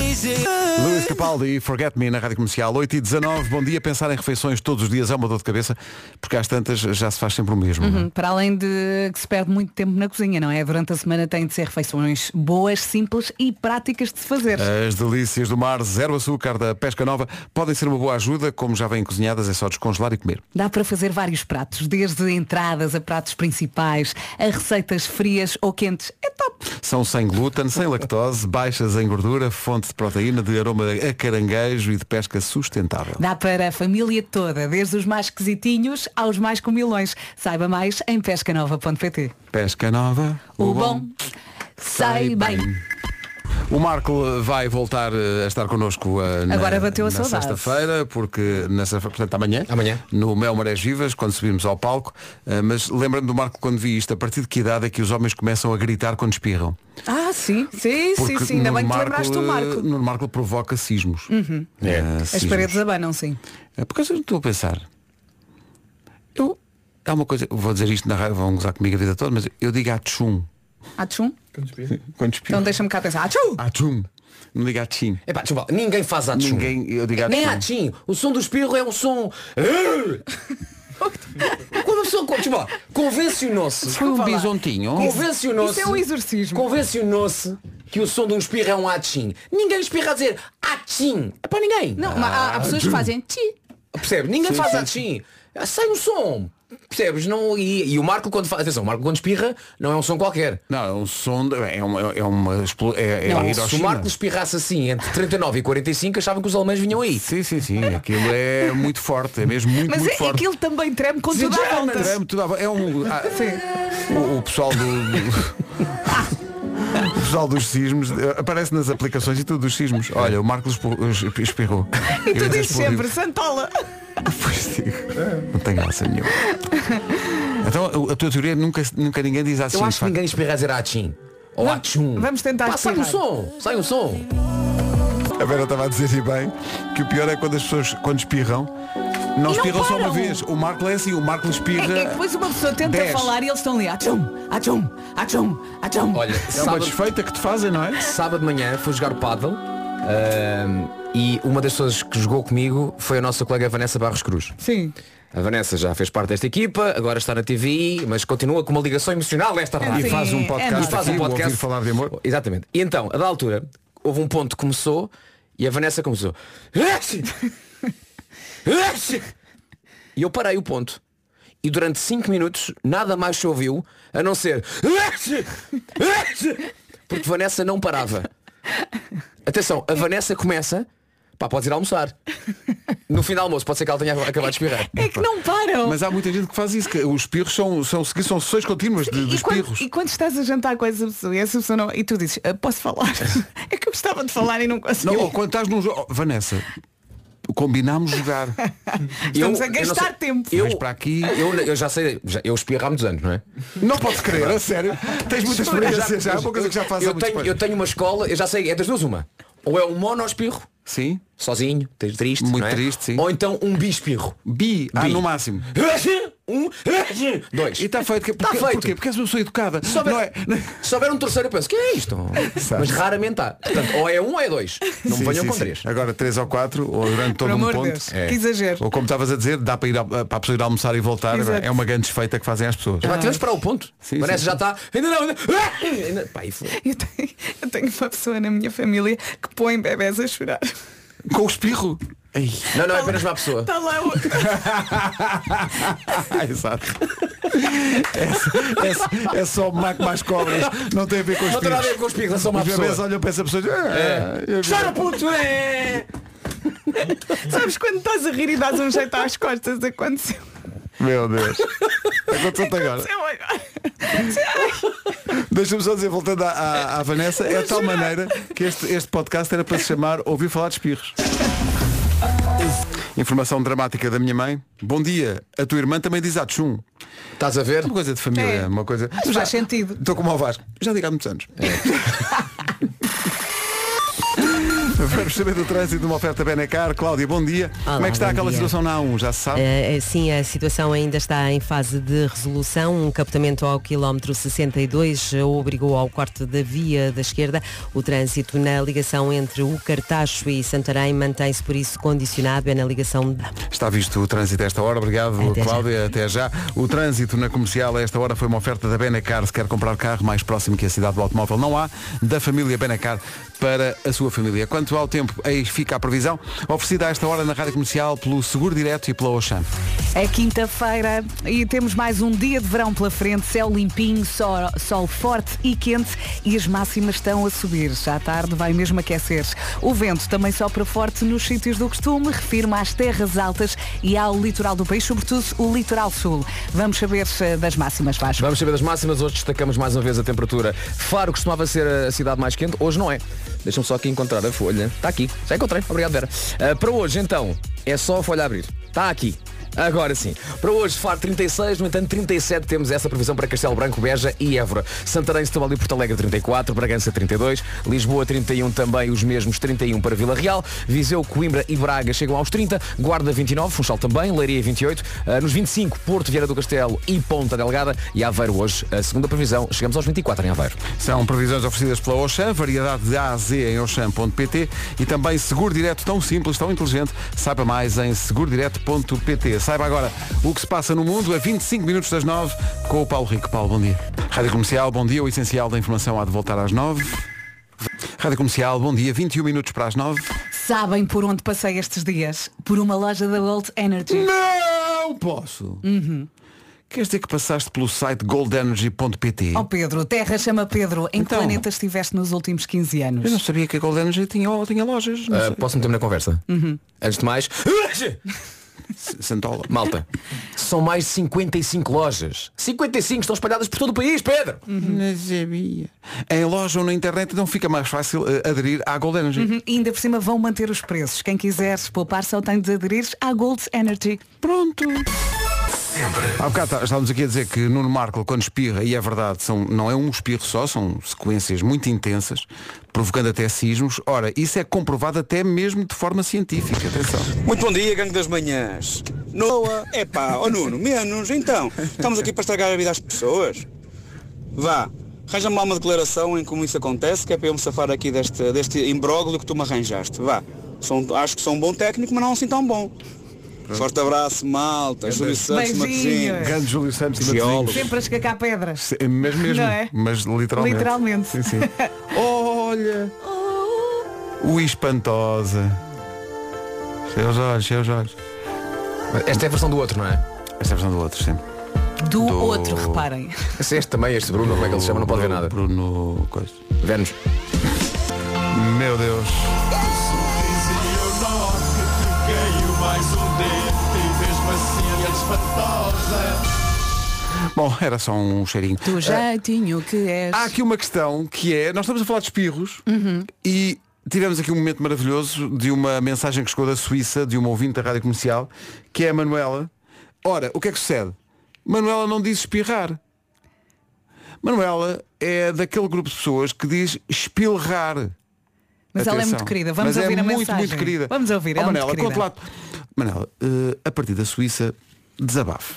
Luís Capaldi e Forget Me na Rádio Comercial 8 e 19. Bom dia. Pensar em refeições todos os dias é uma dor de cabeça, porque às tantas já se faz sempre o mesmo. Hum, Para além de que se perde muito tempo na cozinha, não é? Durante a semana têm de ser refeições boas, simples e práticas de se fazer. As delícias do mar, zero açúcar da pesca nova, podem ser uma boa ajuda, como já vêm cozinhadas, é só descongelar e comer. Dá para fazer vários pratos, desde entradas a pratos principais, a receitas frias ou quentes. É top! São sem glúten, sem lactose, baixas em gordura, fonte de proteína, de aroma a caranguejo e de pesca sustentável. Dá para a família toda, desde os mais esquisitinhos aos mais comilões. Saiba mais em pescanova.pt. Pesca nova, O bom sai bem. O Marco vai voltar eh, a estar connosco eh, na, Agora bateu a na saudade. sexta-feira, porque na sexta portanto amanhã, Amanhã. no Mel Marés Vivas, quando subimos ao palco, eh, mas lembrando do Marco quando vi isto, a partir de que idade é que os homens começam a gritar quando espirram? Ah, sim, sim, Porque sim, sim. Ainda Nuno bem que te lembraste do eh, Marco. Uhum. Nuno Marco provoca sismos. Eh, As sismos. paredes abanam, sim. É porque eu estou a pensar. Eu, há uma coisa, vou dizer isto na rádio, vão gozar comigo a vida toda, mas eu digo atchum. Atchum? Quando espirro. [laughs] Então deixa-me cá pensar. Atchum! Atchum. Não digo atchim. Epá, desculpa, ninguém faz atchum. Ninguém, eu digo Nem atchim. O som do espirro é um som. Quando a pessoa desculpa, lá, convencionou-se. Foi um bisontinho. Convencionou-se. Isso é um exorcismo. Convencionou-se que o som de um espirro é um atchim. Ninguém espirra a dizer atchim. É para ninguém. Não, mas há, há pessoas que fazem ti. Percebe? Ninguém Sim, faz atchim. Ah, Sai um som. Percebes? Não, e, e o Marco quando faz. Atenção, o Marco quando espirra não é um som qualquer. Não, é um som, de- é uma, é uma é, é Não, se o. Marco espirrasse assim entre 39 e 45 achavam que os alemães vinham aí. Sim, sim, sim. Aquilo é muito forte, é mesmo muito, Mas muito é, forte. aquilo também treme com tudo à volta. É, tudo à- é um. ah, o, o pessoal do. do- [laughs] O pessoal dos sismos eh, aparece nas aplicações e tudo dos sismos. Olha, o Marcos es- espirrou. E tu dizes sempre, Santola. Pois digo. Não tem graça nenhuma. Então a tua teoria nunca, nunca ninguém diz assim. Eu acho que ninguém espirra a dizer atchim. Ou atchum. vamos tentar Pá, sai um som. Sai um som. A Vera estava a dizer e bem que o pior é quando as pessoas quando espirram não espirram só uma param. vez. O Marco é assim, o Marco espirra. É, é que depois uma pessoa tenta Dez. falar e eles estão ali. Atchum, atchum, atchum, atchum. Olha, É uma desfeita que te fazem, não é? sábado de manhã fui jogar paddle ahm, e uma das pessoas que jogou comigo foi a nossa colega Vanessa Barros Cruz. Sim. A Vanessa já fez parte desta equipa, agora está na TVI, mas continua com uma ligação emocional nesta rádio. E faz um é podcast, normal. E faz um podcast. Ouvir falar de amor. Exatamente. E então, a da altura, houve um ponto que começou e a Vanessa começou. [laughs] E eu parei o ponto. E durante 5 minutos nada mais se ouviu a não ser. Porque Vanessa não parava. Atenção, a Vanessa começa. Pá, podes ir almoçar. No fim do almoço, pode ser que ela tenha acabado de espirrar. É que não param. Mas há muita gente que faz isso, que os espirros são, são, são sessões contínuas de, de e, quando, espirros. e quando estás a jantar com essa pessoa e essa pessoa não. E tu dizes, "Ah, posso falar? [laughs] é que eu gostava de falar e não consigo. Não, ou quando estás num jogo. Oh, Vanessa, combinámos jogar. [laughs] Estamos a eu não gastar sei- tempo. Eu, para aqui. eu, eu já sei, já, eu espirro há muitos anos, não é? Não podes crer, a sério. Tens muita experiência já, é uma coisa que já há eu muitos tenho, anos. eu tenho uma escola, eu já sei, é das duas uma. Ou é um monoespirro, Sim. sozinho, triste, Muito é? triste, sim. Ou então um bispirro. Bi, ah, Bi. no máximo. [laughs] Um, [laughs] dois. E está feito. que- Tá Porque, feito. Porquê? Porque és uma pessoa educada. Se houver, Não é? se houver um terceiro eu penso, que é isto? Mas raramente há. Portanto, ou é um ou é dois. Não me Sim, venham sim, com sim. três. Agora três ou quatro, ou durante todo Por um ponto. Deus, que exagero. Ou como estavas a dizer, dá para ir a- para a pessoa ir almoçar e voltar. Exato. É uma grande desfeita que fazem às pessoas. Já tivemos para o ponto. Sim, Parece sim, já está. Ainda não, ainda. ainda... Pá, e foi. Eu tenho, eu tenho uma pessoa na minha família que põe bebés a chorar. Com o espirro. Ei. Não, não, é apenas uma pessoa. Está lá o... [laughs] Ah, exato. É, é- é só maco mais cobras. Não tem a ver com os Não tem nada a ver com os espirros, é só uma Os bebês pessoa. olham para essa pessoa e dizem, "Ah, eu vi." Chora puto, é! Sabes quando estás a rir e dás um jeito às costas? Aconteceu. Meu Deus. Aconteceu agora. Aconteceu agora. Deixa-me só dizer, voltando à, à- à Vanessa, é de tal maneira que este, este podcast era para se chamar Ouvir Falar de Espirros. Informação dramática da minha mãe. Bom dia, a tua irmã também diz Atchum. Estás a ver? Uma coisa de família, É. uma coisa. Mas faz sentido. Estou como ao Vasco. Já digo há muitos anos. [laughs] [laughs] Vamos saber do trânsito de uma oferta Benecar. Cláudia, bom dia. Olá, Como é que está aquela dia. situação na A1? Já se sabe? Eh, sim, a situação ainda está em fase de resolução. Um captamento ao quilómetro 62 obrigou ao corte da via da esquerda. O trânsito na ligação entre o Cartacho e Santarém mantém-se por isso condicionado. É na ligação de... Está visto o trânsito a esta hora. Obrigado, Até já. Cláudia. Até já. O trânsito na comercial a esta hora foi uma oferta da Benecar. Se quer comprar carro mais próximo que a cidade do automóvel, não há. Da família Benecar para a sua família. Quanto ao tempo, eis fica a previsão. Oferecida a esta hora na rádio comercial pelo Seguro Direto e pela Oxam. É quinta-feira e temos mais um dia de verão pela frente, céu limpinho, sol, sol forte e quente e as máximas estão a subir. Já à tarde vai mesmo aquecer. O vento também sopra forte nos sítios do costume, refirma às terras altas e ao litoral do país, sobretudo o litoral sul. Vamos saber eh, das máximas, Vasco. Vamos saber das máximas, hoje destacamos mais uma vez a temperatura. Faro costumava ser a cidade mais quente, hoje não é. Deixa-me só aqui encontrar a folha. Está aqui, já encontrei, obrigado Vera. Ah, para hoje então, é só a folha abrir. Está aqui. Agora sim. Para hoje, Faro 36, no entanto 37 temos essa previsão para Castelo Branco, Beja e Évora. Santarém, Setúbal e Porto Alegre 34, Bragança 32, Lisboa 31 também os mesmos 31 para Vila Real, Viseu, Coimbra e Braga chegam aos 30, Guarda 29, Funchal também, Leiria 28, ah, nos 25 Porto Vieira do Castelo e Ponta Delgada e Aveiro hoje, a segunda previsão, chegamos aos 24 em Aveiro. São previsões oferecidas pela Oxam, variedade de A a Z em oxam.pt e também seguro direto tão simples, tão inteligente. Saiba mais em segurodireto.pt. Saiba agora o que se passa no mundo a 25 minutos das 9 com o Paulo Rico. Paulo, bom dia. Rádio Comercial, bom dia. O essencial da informação há de voltar às 9. Rádio Comercial, bom dia. 21 minutos para as 9. Sabem por onde passei estes dias? Por uma loja da Gold Energy. Não posso. Queres dizer que passaste pelo site goldenergy.pt? Oh Pedro, Terra chama Pedro. Em Então. que planeta estiveste nos últimos 15 Eu anos? não sabia que a Gold Energy tinha, tinha lojas. Sei. posso meter-me na conversa? Antes de mais, [laughs] Santola. [laughs] malta, são mais de 55 lojas. 55 estão espalhadas por todo o país, Pedro. Não sabia. Em loja ou na internet não fica mais fácil eh, aderir à Gold Energy. Uhum, E ainda por cima vão manter os preços. Quem quiser poupar só tem de aderir à Gold Energy. Pronto. Há bocado tá- estávamos aqui a dizer que Nuno Marco, quando espirra, e é verdade, são, não é um espirro só, são sequências muito intensas, provocando até sismos. Ora, isso é comprovado até mesmo de forma científica. Atenção. Muito bom dia, gangue das manhãs. Noa, é pá, ó [laughs] Nuno, menos, então. Estamos aqui para estragar a vida às pessoas. Vá, arranja-me lá uma declaração em como isso acontece, que é para eu me safar aqui deste, deste imbróglio que tu me arranjaste. Vá, sou, acho que sou um bom técnico, mas não assim tão bom. Forte abraço, malta, Júlio Santos. Matosinhos. Grande Júlio Santos. Matosinhos. Sempre a escacar pedras. Se- Mas mesmo, Não é? mas literalmente. Literalmente. Sim, sim. [laughs] Olha! O espantosa. Seus olhos, seus olhos. Esta é a versão do outro, não é? Esta é a versão do outro, sempre. Do, Do- outro, reparem. É este também, este Bruno, como é que ele se chama? Não pode ver nada. Bruno. Coisa. Vênus. Bom, era só um cheirinho. Do jeitinho que és. Há aqui uma questão que é, nós estamos a falar de espirros e tivemos aqui um momento maravilhoso de uma mensagem que chegou da Suíça, de uma ouvinte da rádio comercial, que é a Manuela. Ora, o que é que sucede? Manuela não diz espirrar. Manuela é daquele grupo de pessoas que diz espilrar. Mas ela é Atenção. muito querida. Vamos Mas ouvir é a muito, mensagem. muito querida. Vamos ouvir, Oh, ela é muito conta querida. lá. Manela, eh, a partir da Suíça, desabafe.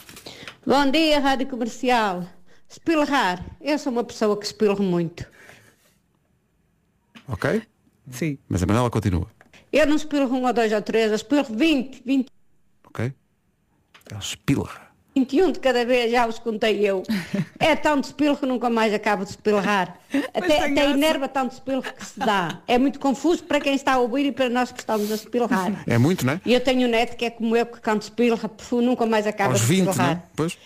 Bom dia, Rádio Comercial. Espilrar. Eu sou uma pessoa que espilro muito. Ok? Sim. Mas a Manela continua. Eu não espilro um ou dois ou três, eu espilro 20, 20, Ok? Ela espilra. 21 de cada vez, já os contei eu. [laughs] É tão de espilro que nunca mais acabo de espilrar. Até, até enerva tanto espirro que se dá. É muito confuso para quem está a ouvir e para nós que estamos a espirrar. É muito, não é? E eu tenho um neto que é como eu, que quando espirra, nunca mais acaba Aos de 20, não espirrar. é? Pois.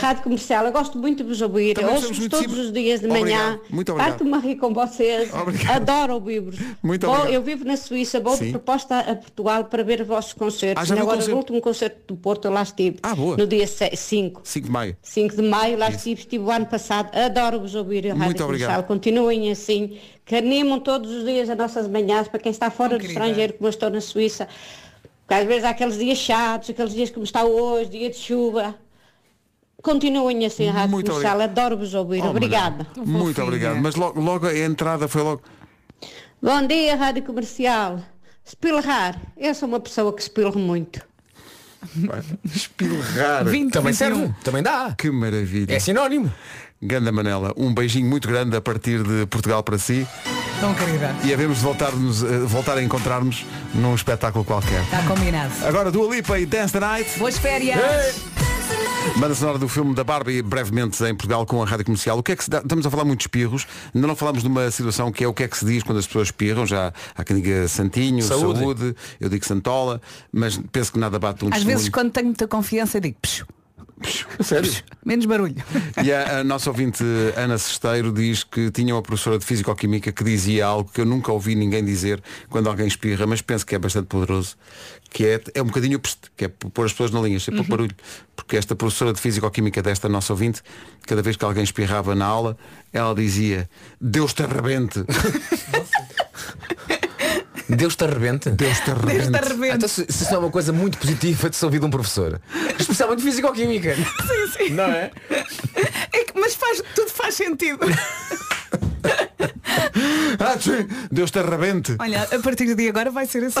Rádio Comercial, eu gosto muito de vos ouvir. Também Ouço-vos todos os dias de manhã. Obrigado. Muito obrigado. Parto-me a rir com vocês. Obrigado. Adoro ouvir-vos. Muito Vou- obrigado. Eu vivo na Suíça, vou Sim. de proposta a Portugal para ver os vossos concertos. Ah, Agora, concerto? o último concerto do Porto, eu lá estive. Ah, boa. No dia 5. 5 de maio. 5 de maio, lá estive, estive o ano passado. Adoro-vos ouvir a Rádio Muito obrigado. Continuem assim, que animam todos os dias as nossas manhãs para quem está fora do querida. estrangeiro, como eu estou na Suíça. Porque às vezes há aqueles dias chatos, aqueles dias como está hoje, dia de chuva. Continuem assim a Rádio Muito Comercial. Adoro-vos ouvir. Oh, Obrigada. Muito Fofinha. obrigado. Mas logo, logo a entrada foi logo. Bom dia, Rádio Comercial. Espilrar. Eu sou uma pessoa que espilro muito. Espilrar. 20, Também 21. serve, também dá. Que maravilha. É sinónimo. Ganda Manela, um beijinho muito grande a partir de Portugal para si Tão querida. e havemos de voltar-nos, eh, voltar a encontrar-nos num espetáculo qualquer. Está combinado. Agora Dua Lipa e Dance the Night. Boas férias. Banda sonora do filme da Barbie, brevemente em Portugal com a rádio comercial. O que é que se dá? Estamos a falar muito de espirros. Ainda não falamos de uma situação que é o que é que se diz quando as pessoas espirram. Já há quem diga Santinho, Saúde. saúde, eu digo Santola, mas penso que nada bate um Às testemunho. vezes quando tenho muita confiança digo psh, Sério? menos barulho. E a, a nossa ouvinte Ana Sesteiro diz que tinha uma professora de Físico-Química que dizia algo que eu nunca ouvi ninguém dizer quando alguém espirra, mas penso que é bastante poderoso, que é, é um bocadinho o pst, que é pôr as pessoas na linha, sempre Uhum. o barulho. Porque esta professora de Físico-Química desta nossa ouvinte, cada vez que alguém espirrava na aula, ela dizia, Deus te arrebente. [laughs] Deus te arrebente. Deus te arrebente. Desde de Ah, repente. Então, se, se isso é uma coisa muito positiva de se ouvir de um professor. Especialmente físico-química. Sim, sim. Não é? É que- mas faz, tudo faz sentido. [laughs] Ah, sim, Deus te arrebente. Olha, a partir de agora vai ser assim.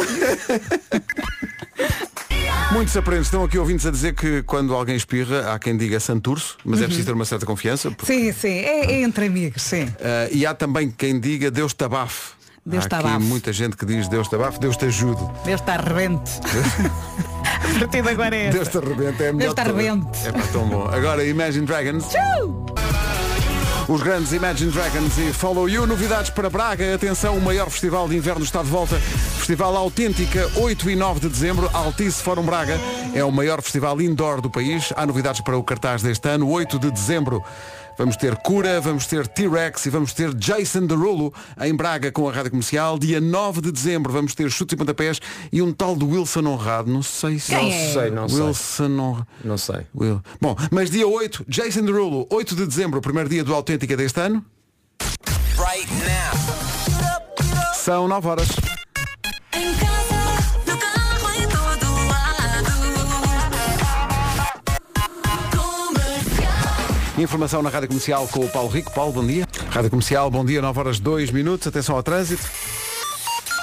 Muitos aprendem, estão aqui ouvintes a dizer que quando alguém espirra, há quem diga Santurso, mas é preciso ter uma certa confiança. porque Sim, sim. É, é entre amigos, sim. Uh, e há também quem diga Deus te abafe. Deus aqui abafe. muita gente que diz Deus te abafe, Deus te ajude. Deus está arrebente. [laughs] a partir de agora é Deus esta. te arrebente, é Deus te de todas. arrebente. É pá, tão bom. Agora Imagine Dragons. Os grandes Imagine Dragons e Follow You, novidades para Braga. Atenção, o maior festival de inverno está de volta. Festival Autêntica, 8 e 9 de dezembro, Altice Fórum Braga. É o maior festival indoor do país. Há novidades para o cartaz deste ano, 8 de dezembro. Vamos ter Cura, vamos ter T-Rex e vamos ter Jason Derulo em Braga com a Rádio Comercial. Dia 9 de dezembro vamos ter chutes e pontapés e um tal de Wilson Honrado. Não sei se... Quem Não é? sei, não sei. Wilson Honrado. Não sei. Will. Bom, mas dia 8, Jason Derulo, 8 de dezembro, primeiro dia do Autêntica deste ano. Right now. São 9 horas. Informação na Rádio Comercial com o Paulo Rico. Paulo, bom dia. Rádio Comercial, bom dia, 9 horas 2 minutos. Atenção ao trânsito.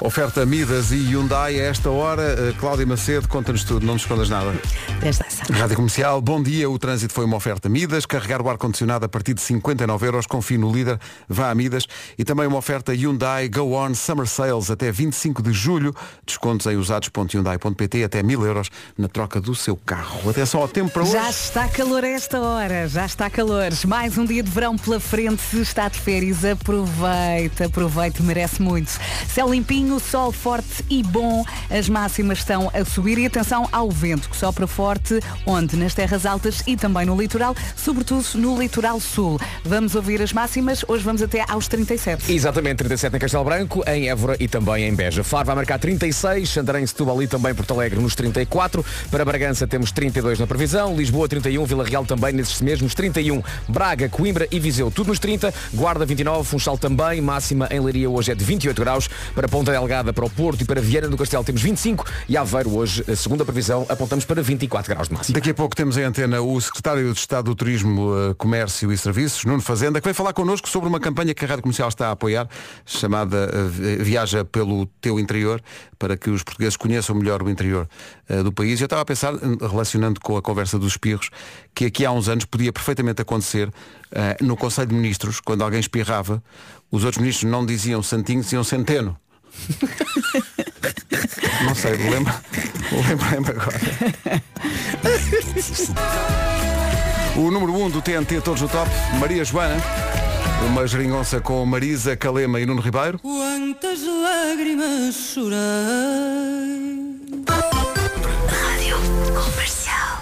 Oferta Midas e Hyundai a esta hora. Uh, Cláudia Macedo, conta-nos tudo, não nos escondas nada. Atenção. Rádio Comercial, bom dia. O trânsito foi uma oferta Midas. Carregar o ar-condicionado a partir de 59 euros. Confie no líder. Vá a Midas. E também uma oferta Hyundai Go On Summer Sales até 25 de julho. Descontos em usados.hyundai.pt até 1000 euros na troca do seu carro. Atenção ao tempo para hoje. Já está calor a esta hora, já está calor. Mais um dia de verão pela frente. Se está de férias, aproveita, aproveita, merece muito. Céu limpinho, sol forte e bom. As máximas estão a subir e atenção ao vento que sopra forte, onde? Nas terras altas e também no litoral, sobretudo no litoral sul. Vamos ouvir as máximas. Hoje vamos até aos 37. Exatamente, 37 em Castelo Branco, em Évora e também em Beja. Faro vai marcar 36, Santarém, Setúbal e também Porto Alegre nos 34. Para Bragança temos 32 na previsão, Lisboa 31, Vila Real também nesses mesmos 31. Braga, Coimbra e Viseu tudo nos 30, Guarda 29, Funchal também, máxima em Leiria hoje é de 28 graus. Para Ponta Delgada, para o Porto e para Viana do Castelo temos 25 e Aveiro hoje, a segunda previsão, apontamos para 24 graus de máxima. Daqui a pouco temos em antena o Secretário de Estado do Turismo, eh, Comércio e Serviços, Nuno Fazenda, que vai falar connosco sobre uma campanha que a Rádio Comercial está a apoiar, chamada eh, Vi- Viaja pelo Teu Interior, para que os portugueses conheçam melhor o interior eh, do país. Eu estava a pensar, eh, relacionando com a conversa dos espirros, que aqui há uns anos podia perfeitamente acontecer no Conselho de Ministros, quando alguém espirrava, os outros ministros não diziam santinho, diziam centeno. [laughs] Não sei, lembra? Lembrei-me agora. O número 1 um do TNT Todos no Top, Maria Joana. Uma geringonça com Marisa Calema e Nuno Ribeiro. Quantas lágrimas chorei. Rádio Comercial.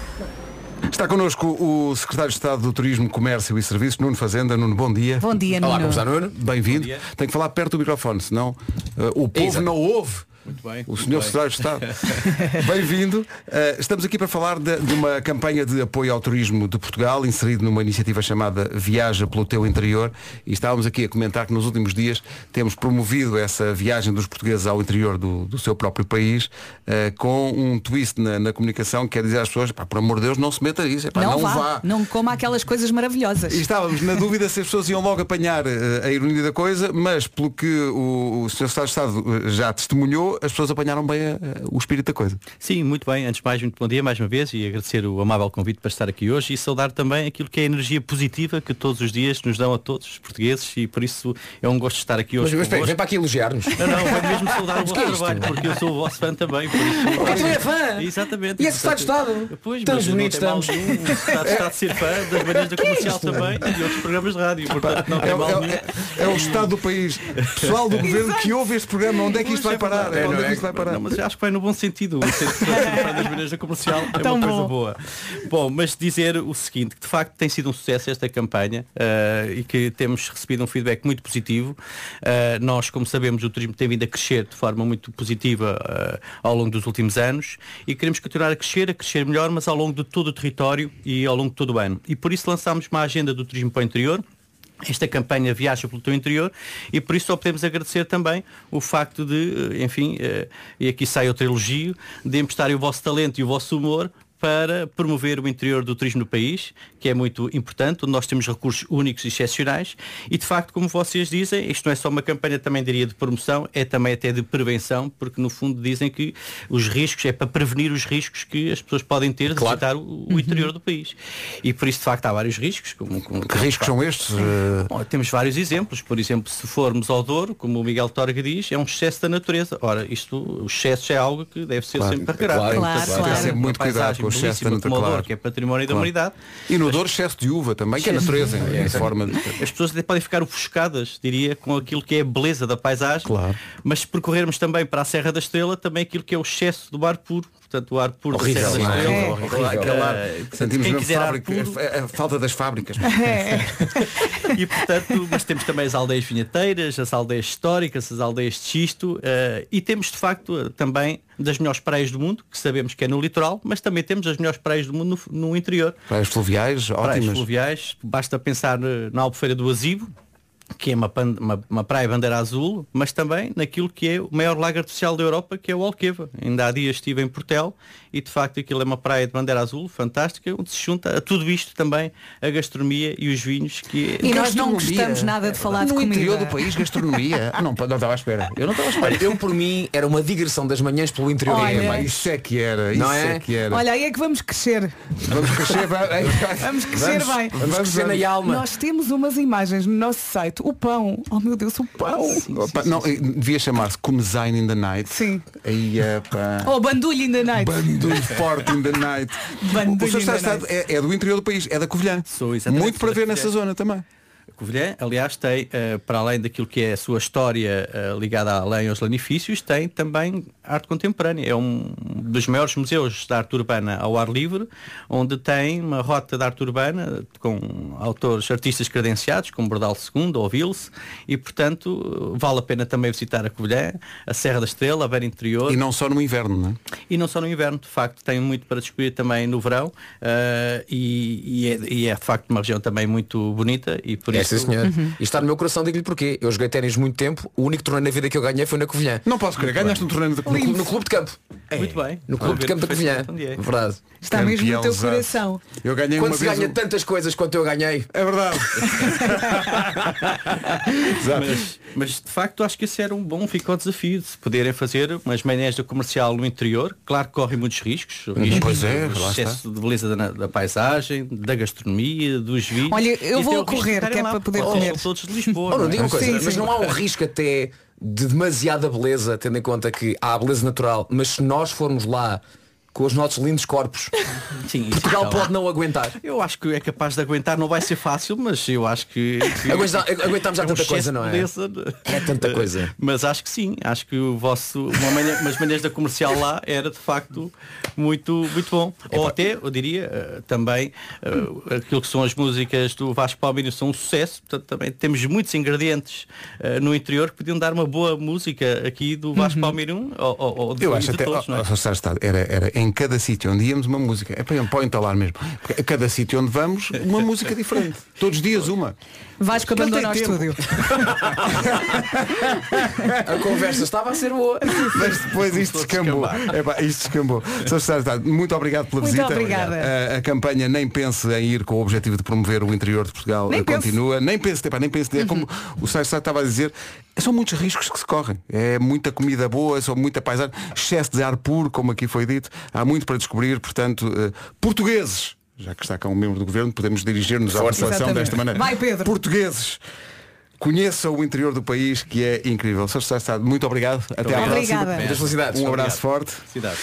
Está connosco o Secretário de Estado do Turismo, Comércio e Serviços, Nuno Fazenda. Nuno, bom dia. Bom dia, Olá, Nuno. como está, Nuno? Bem-vindo. Tem que falar perto do microfone, senão uh, o povo Exato. não ouve. Muito bem. O senhor Secretário de Estado. [laughs] Bem-vindo. Uh, estamos aqui para falar de, de uma campanha de apoio ao turismo de Portugal, inserido numa iniciativa chamada Viaja pelo Teu Interior. E estávamos aqui a comentar que nos últimos dias temos promovido essa viagem dos portugueses ao interior do, do seu próprio país, uh, com um twist na, na comunicação que quer dizer às pessoas, pá, por amor de Deus, não se meta nisso, epá, não, não vá, vá. não coma aquelas coisas maravilhosas. E estávamos na dúvida se as pessoas iam logo apanhar eh, a ironia da coisa, mas pelo que o, o Sr. Secretário de Estado já testemunhou, as pessoas apanharam bem eh, o espírito da coisa. Sim, muito bem. Antes de mais, muito bom dia mais uma vez e agradecer o amável convite para estar aqui hoje e saudar também aquilo que é a energia positiva que todos os dias nos dão a todos os portugueses e por isso é um gosto de estar aqui Mas, hoje. mas convosco. vem para aqui elogiar-nos. Não, não, venho mesmo saudar o [laughs] vosso é trabalho, porque eu sou o vosso fã também, por isso. [laughs] Ah, tu é fã? Exatamente. E é secretário de Estado? Pois, Tão mas não bonitos tem mal estamos. nenhum. O secretário de Estado de ser fã das manhãs da [laughs] comercial também e de outros programas de rádio, portanto não É, tem mal é- nenhum. é- é o Estado do país, pessoal do governo que ouve este programa, onde é que isto vai parar? verdade. Onde não é que isto vai parar? Não, mas acho que vai no bom sentido. O [laughs] fã das da comercial é Tão uma coisa bom. boa. Bom, mas dizer o seguinte, que de facto tem sido um sucesso esta campanha eh, e que temos recebido um feedback muito positivo. Eh, nós, como sabemos, o turismo tem vindo a crescer de forma muito positiva eh, ao longo dos últimos anos e queremos continuar a crescer, a crescer melhor, mas ao longo de todo o território e ao longo de todo o ano. E por isso lançámos uma agenda do turismo para o interior, esta campanha viaja pelo teu interior e por isso só podemos agradecer também o facto de, eh, enfim, eh, e aqui sai outro elogio, de emprestarem o vosso talento e o vosso humor para promover o interior do turismo no país, que é muito importante, onde nós temos recursos únicos e excepcionais e de facto, como vocês dizem, isto não é só uma campanha também diria de promoção, é também até de prevenção, porque no fundo dizem que os riscos, é para prevenir os riscos que as pessoas podem ter de Claro. visitar o, o interior do país. E por isso de facto há vários riscos. Como, como- Que riscos são estes? Bom, temos vários exemplos. Por exemplo, se formos ao Douro, como o Miguel Torga diz, é um excesso da natureza. Ora, isto, o excesso é algo que deve ser Claro, sempre regrado. claro, Claro, Tem que sempre muito cuidado com o excesso da natureza. natureza. que é património da Claro. humanidade. E no Douro excesso de uva também, que é natureza, em forma de... As pessoas até podem ficar ofuscadas, diria, com aquilo que é a beleza da paisagem. Claro. Mas se percorrermos também para a Serra da Estrela, também aquilo que é o excesso do ar puro. Portanto, o ar puro Horrível, da Serra é? É. Horrível. Aquele ar, portanto, sentimos quem quiser ar fábrica, puro, a, a falta das fábricas. [laughs] e portanto, mas temos também as aldeias vinheteiras, as aldeias históricas, as aldeias de xisto eh, e temos de facto eh, também das melhores praias do mundo, que sabemos que é no litoral, mas também temos as melhores praias do mundo no, no interior. Praias fluviais, Praias ótimas. fluviais, basta pensar eh, na Albufeira do Azibo, que é uma, uma, uma praia bandeira azul, mas também naquilo que é o maior lago artificial da Europa, que é o Alqueva. Ainda há dias estive em Portel e de facto aquilo é uma praia de bandeira azul fantástica, onde se junta a tudo isto também a gastronomia e os vinhos que é... E nós não gostamos nada de falar de no comida. interior do país, gastronomia. [laughs] Ah, não, não estava à espera. Eu não estava à espera. Eu por mim era uma digressão das manhãs pelo interior do Olha. É, isso é que era, Não isso é? é? que era. Olha, aí é que vamos crescer. vamos crescer, vai- Vamos crescer bem. Vamos crescer na alma. Nós temos umas imagens no nosso site. O pão. Oh meu Deus, o pão. Opa, não, eh, devia chamar-se Comesign in the Night. Sim. Aí, pá. Oh, bandulho in the night. Bandulho forte in the night. Bandulho o senhor in the está, night. é, é do interior do país, é da Covilhã. Sou Muito para ver nessa zona também. Covilhã, aliás, tem, eh, para além daquilo que é a sua história eh, ligada à lei e aos lanifícios, tem também arte contemporânea. É um dos maiores museus da arte urbana ao ar livre, onde tem uma rota de arte urbana com autores, artistas credenciados, como Bordal II ou Vils, e portanto vale a pena também visitar a Covilhã, a Serra da Estrela, a Beira Interior. E não só no inverno, não é? E não só no inverno, de facto, tem muito para descobrir também no verão eh, e, e é, e é, de facto uma região também muito bonita e por É, isso sim, senhor. E está no meu coração, digo-lhe porquê. Eu joguei ténis muito tempo, o único torneio na vida que eu ganhei foi na Covilhã. Não posso crer, ganhaste um torneio de No, clube- no clube de campo. Muito bem. No clube de campo da Covilhã. Verdade. Está mesmo no teu coração. Eu ganhei Quando uma se vez. ganha um- tantas coisas quanto eu ganhei. É verdade. [laughs] Exato. Mas, mas de facto acho que esse era um bom, fica o desafio de se poderem fazer umas manhãs de comercial no interior. Claro que correm muitos riscos. riscos Uhum. Pois é, do excesso de beleza da, da paisagem, da gastronomia, dos vinhos. Olha, eu E vou correr, que é lá, para poder comer. São todos de Lisboa. Oh, não é? diga uma coisa, Sim, mas sim. não há um risco até de demasiada beleza, tendo em conta que há a beleza natural, mas se nós formos lá com os nossos lindos corpos. [laughs] Sim, isso Portugal lá. pode não aguentar. Eu acho que é capaz de aguentar, não vai ser fácil, mas eu acho que. que Aguenta- [laughs] aguentamos já é um tanta excesso coisa, não é? É tanta coisa. [laughs] Mas acho que sim, acho que o vosso, uma manhã, mas manhãs da comercial lá era de facto muito, muito bom. Ou até, eu diria, eh, também eh, aquilo que são as músicas do Vasco Palmeiras são um sucesso, portanto também temos muitos ingredientes eh, no interior que podiam dar uma boa música aqui do Vasco Palmeiras ou, ou, ou de, Eu acho de até, todos, não é? era, era em cada sítio onde íamos uma música. É para, para entalar mesmo. Porque a cada sítio onde vamos, uma [laughs] música diferente. Todos os dias uma. Vasco abandona o estúdio. [laughs] A conversa estava a ser boa. Mas depois isto descambou. Epá, isto descambou. Muito obrigado pela Muito visita. obrigada. A, a campanha Nem Pense em ir com o objetivo de promover o interior de Portugal Nem eh, pense. continua. Nem pense, epá, nem pense. É como o Sérgio Sá estava a dizer, são muitos riscos que se correm. É muita comida boa, são muita paisagem, excesso de ar puro, como aqui foi dito. Há muito para descobrir, portanto, eh, portugueses. Já que está cá um membro do governo, podemos dirigir-nos à população desta maneira. Vai, Pedro. Portugueses. Conheçam o interior do país que é incrível. Sr. Estado, muito obrigado. Até à próxima. Muitas felicidades. Um abraço forte. Cidade.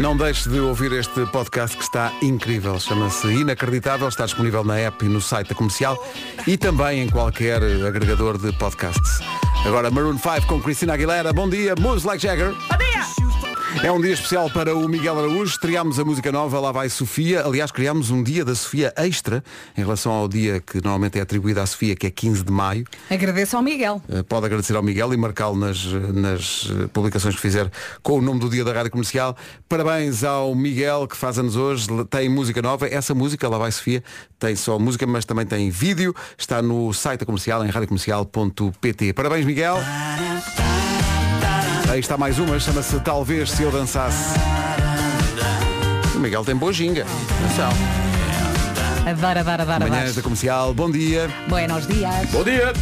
Não deixe de ouvir este podcast que está incrível. Chama-se Inacreditável. Está disponível na app e no site da comercial e também em qualquer agregador de podcasts. Agora Maroon 5 com Cristina Aguilera. Bom dia, Moves Like Jagger. Bom dia! É um dia especial para o Miguel Araújo. Estreámos a música nova, lá vai Sofia. Aliás, criámos um dia da Sofia extra em relação ao dia que normalmente é atribuído à Sofia, que é 15 de maio. Agradeço ao Miguel. Uh, pode agradecer ao Miguel e marcá-lo nas, nas uh, publicações que fizer com o nome do dia da Rádio Comercial. Parabéns ao Miguel que faz anos hoje, tem música nova. Essa música, lá vai Sofia, tem só música, mas também tem vídeo. Está no site da comercial, em radiocomercial.pt. Parabéns, Miguel. Aí está mais uma, chama-se Talvez Se Eu Dançasse. O Miguel tem boa ginga. Atenção. Adoro, adoro, adoro, Manhãs da comercial, bom dia. Buenos dias. Bom dia.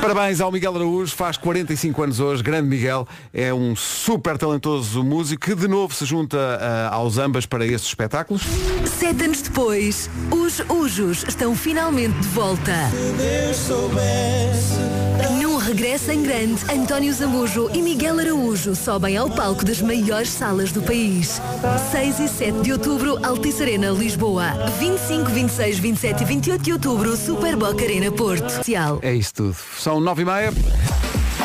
Parabéns ao Miguel Araújo, faz 45 anos hoje, grande Miguel, é um super talentoso músico que de novo se junta ah, aos ambas para estes espetáculos. Sete anos depois, os Ujos estão finalmente de volta. Num regresso em grande, António Zambujo e Miguel Araújo sobem ao palco das maiores salas do país. 6 e 7 de outubro, Altice Arena, Lisboa. 25, 26, 27 e 28 de outubro, Super Boca Arena, Porto. É isso tudo. São 9 e meia.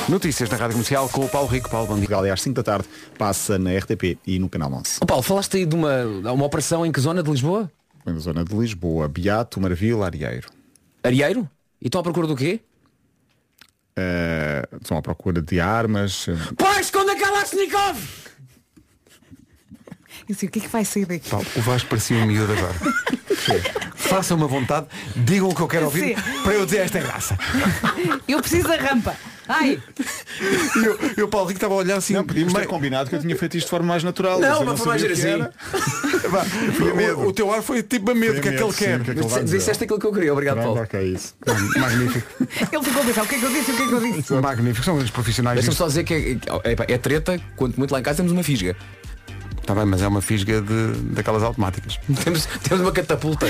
Notícias na Rádio Comercial com o Paulo Rico. Paulo, e às 5 da tarde passa na RTP e no Canal 11. Ó Paulo, falaste aí de uma, uma operação em que zona de Lisboa? Na zona de Lisboa, Beato, Marvila, Arieiro. Arieiro? E estão à procura do quê? Eh, estão à procura de armas. Pai, esconda a Kalashnikov! E assim, o que é que vai sair daqui? Paulo, o Vasco parecia um miúdo agora. [laughs] Façam uma vontade, digam o que eu quero ouvir Sim. para eu dizer esta graça. Eu preciso da rampa. Ai, E [laughs] eu, e o Paulo Rico estava a olhar assim. Não, podíamos ter combinado que eu tinha feito isto de forma mais natural. Não, mas foi mais o assim. [laughs] Vá, o, o teu ar foi tipo a medo, Foi que é que ele quer. o que é dizer? Disseste aquilo que eu queria, obrigado Pronto, Paulo. ok, é isso. Magnífico. [laughs] ele ficou a pensar, o que é que eu disse, o que é que eu disse? Magnífico. São os profissionais. Deixa-me só dizer que é, é, é treta, quanto muito lá em casa temos uma fisga. Está bem, mas é uma fisga de, daquelas automáticas. [laughs] Temos, temos uma catapulta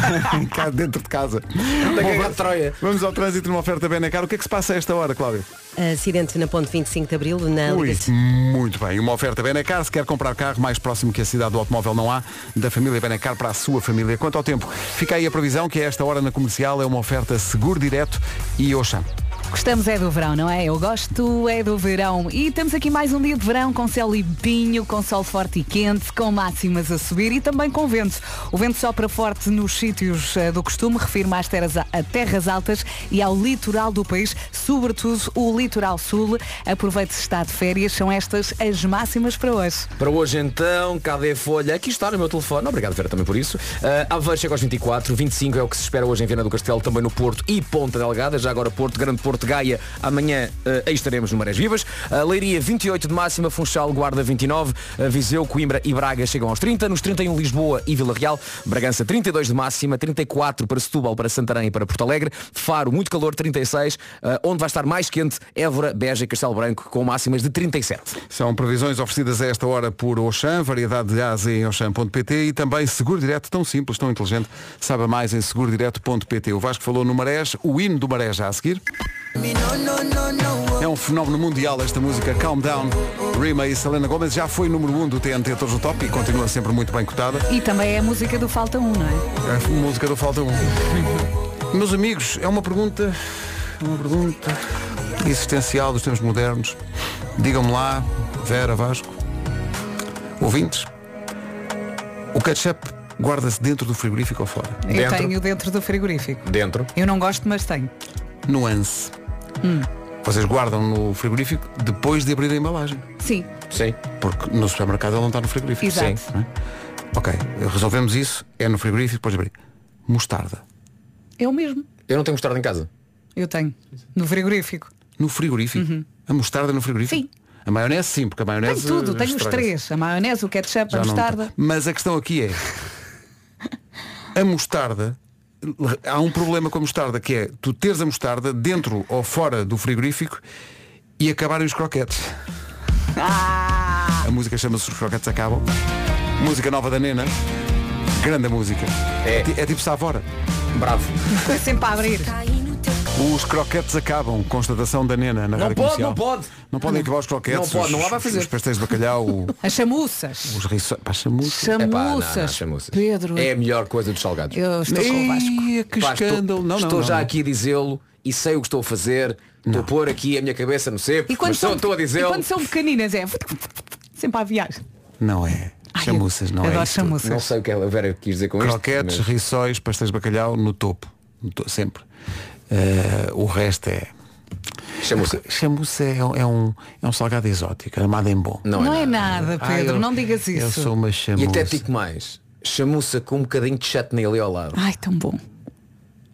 [laughs] Cá dentro de casa. Bom, Troia. Vamos ao trânsito numa oferta bem na cara. O que é que se passa a esta hora, Cláudio? Acidente na ponte 25 de Abril, na Ui, muito bem. Uma oferta Benacar. Se quer comprar carro mais próximo que a cidade do automóvel não há, da família Benacar para a sua família. Quanto ao tempo, fica aí a previsão que a esta hora na comercial é uma oferta seguro direto e Oxam. Gostamos é do verão, não é? Eu gosto é do verão. E temos aqui mais um dia de verão com céu limpinho, com sol forte e quente, com máximas a subir e também com vento. O vento sopra forte nos sítios eh, do costume, refiro-me às terras, a terras altas e ao litoral do país, sobretudo o litoral sul. Aproveite se está de férias, são estas as máximas para hoje. Para hoje então, cadê a folha? Aqui está no meu telefone. Obrigado, Vera, também por isso. Uh, Aveiro chega aos 24, 25 é o que se espera hoje em Viana do Castelo, também no Porto e Ponta Delgada. Já agora Porto, Grande Porto, Gaia. Amanhã uh, aí estaremos no Marés Vivas. Uh, Leiria 28 de máxima, Funchal, Guarda 29, uh, Viseu, Coimbra e Braga chegam aos 30. Nos 31 Lisboa e Vila Real. Bragança 32 de máxima, 34 para Setúbal, para Santarém e para Porto Alegre. Faro, muito calor, 36. Uh, onde vai estar mais quente, Évora, Beja e Castelo Branco com máximas de 37. São previsões oferecidas a esta hora por Oxam, variedade de AZ em Oxam.pt e também Seguro Direto, tão simples, tão inteligente. Saiba mais em segurodireto.pt. O Vasco falou no Marés, o hino do Marés já a seguir. É um fenómeno mundial esta música Calm Down, Rima e Selena Gomez já foi número 1 um do TNT Todos no Top e continua sempre muito bem cotada. E também é a música do Falta 1, não é? É a música do Falta 1. [laughs] Meus amigos, é uma pergunta, uma pergunta existencial dos tempos modernos. Digam-me lá, Vera, Vasco, ouvintes, o ketchup guarda-se dentro do frigorífico ou fora? Eu tenho dentro do frigorífico. Dentro. Eu não gosto, mas tenho. Nuance. Hum. Vocês guardam no frigorífico depois de abrir a embalagem. Sim. Sim. Porque no supermercado ele não está no frigorífico. Exato. Sim. é? Ok, resolvemos isso, é no frigorífico, depois de abrir. Mostarda. É o mesmo. Eu não tenho mostarda em casa. Eu tenho. No frigorífico. No frigorífico? A mostarda no frigorífico? Uhum. Sim. A maionese sim, porque a maionese. Tenho tudo, tenho os três. A maionese, o ketchup, Já a mostarda. Mas a questão aqui é [laughs] a mostarda há um problema com a mostarda que é tu teres a mostarda dentro ou fora do frigorífico e acabarem os croquetes. Ah! A música chama-se Os Croquetes Acabam. Música nova da Nena. Grande música. É, ti- é tipo Savora. Bravo. Foi sempre a abrir. Os croquetes acabam. Constatação da Nena na Não rádio pode, comercial. não pode. Não podem acabar os croquetes. Não pode, os- não há vai fazer. Os pastéis de bacalhau, o- [laughs] As chamuças. os riçóis. Pá, chamuças. Epá, não, não, Chamuças. chamuças. Pedro. É a melhor coisa dos salgados. Eu estou com o Vasco. Ih, que Pá, escândalo. Estou, não, não, estou não, já não. aqui a dizê-lo e sei o que estou a fazer. Estou a pôr aqui a minha cabeça no cepo. E quando, mas são, estou a e dizê-lo. quando são pequeninas é sempre a viagem. Não é. Chamuças, não é. Adoro chamuças. Não sei o que a Vera quis dizer com Croquetes, isto. mas- riçóis, pastéis de bacalhau no topo. No to- sempre. Eh, o resto é. Chamuça. Chamuça é, um- é um, é um salgado exótico, armado em bom. Não, Não é, é nada. nada, Ah, Pedro. eu- não digas isso. Eu sou uma E chamuça. até digo mais. Chamuça com um bocadinho de chutney ali ao lado. Ai, tão bom.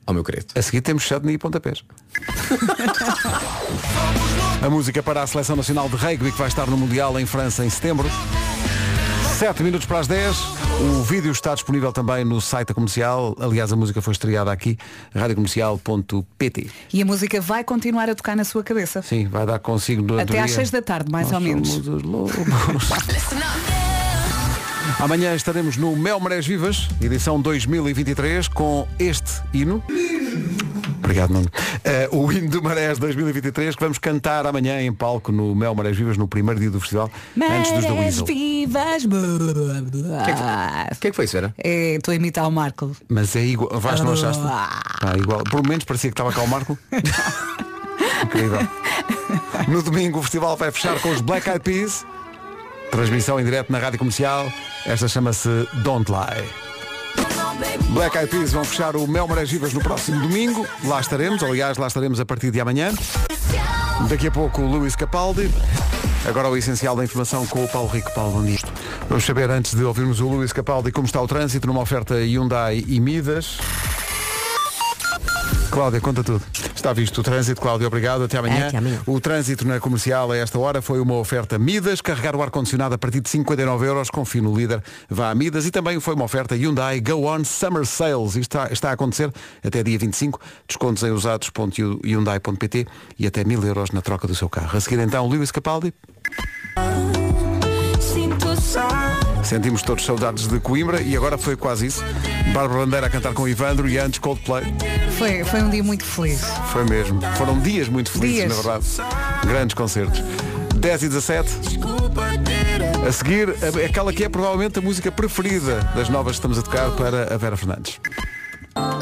Ao meu querido. A seguir temos chutney e pontapés. [laughs] a música para a Seleção Nacional de Rugby que vai estar no Mundial em França em setembro. 7 minutos para as 10. O vídeo está disponível também no site da comercial. Aliás, a música foi estreada aqui, radiocomercial.pt. E a música vai continuar a tocar na sua cabeça. Sim, vai dar consigo no Até às 6 da tarde, mais Nós ou menos. somos os lobos. [laughs] Amanhã estaremos no Mel Marés Vivas, edição 2023, com este hino. Obrigado, Nuno. Eh, o hino do Marés 2023 que vamos cantar amanhã em palco no Mel Marés Vivas, no primeiro dia do festival, antes dos da Marés Weasel. vivas. O que é que foi isso, Vera? É, Estou a imitar o Marco. Mas é igual. Vais, não achaste? Ah. Pá, igual. Por momentos parecia que estava cá o Marco. [laughs] Incrível. No domingo o festival vai fechar com os Black Eyed Peas. Transmissão em direto na rádio comercial. Esta chama-se Don't Lie. Black Eyed Peas vão fechar o Mel Marés Vivas no próximo domingo. Lá estaremos, aliás, lá estaremos a partir de amanhã. Daqui a pouco o Luís Capaldi. Agora o essencial da informação com o Paulo Rico. Paulo, dia. Vamos saber, antes de ouvirmos o Luís Capaldi, como está o trânsito numa oferta Hyundai e Midas. Cláudia, conta tudo. Está visto o trânsito, Cláudia, obrigado. Até amanhã. Até amanhã. O trânsito na comercial a esta hora foi uma oferta Midas. Carregar o ar-condicionado a partir de 59 euros. Confie no líder. Vá a Midas. E também foi uma oferta Hyundai Go On Summer Sales. Isto está, está a acontecer até dia 25. Descontos em usados.hyundai.pt e até mil euros na troca do seu carro. A seguir então, Lewis Capaldi. Sentimos todos saudades de Coimbra e agora foi quase isso. Bárbara Bandeira a cantar com Ivandro e antes Coldplay. Foi, foi um dia muito feliz. Foi mesmo. Foram dias muito felizes, Dias. na verdade. Grandes concertos. 10 e 17. A seguir, aquela que é provavelmente a música preferida das novas que estamos a tocar para a Vera Fernandes.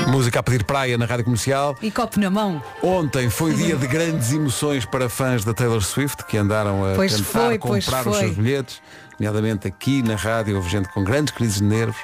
Música a pedir praia na rádio comercial. E copo na mão. Ontem foi dia de grandes emoções para fãs da Taylor Swift que andaram a Pois tentar foi, comprar os seus bilhetes, nomeadamente aqui na rádio, houve gente com grandes crises de nervos,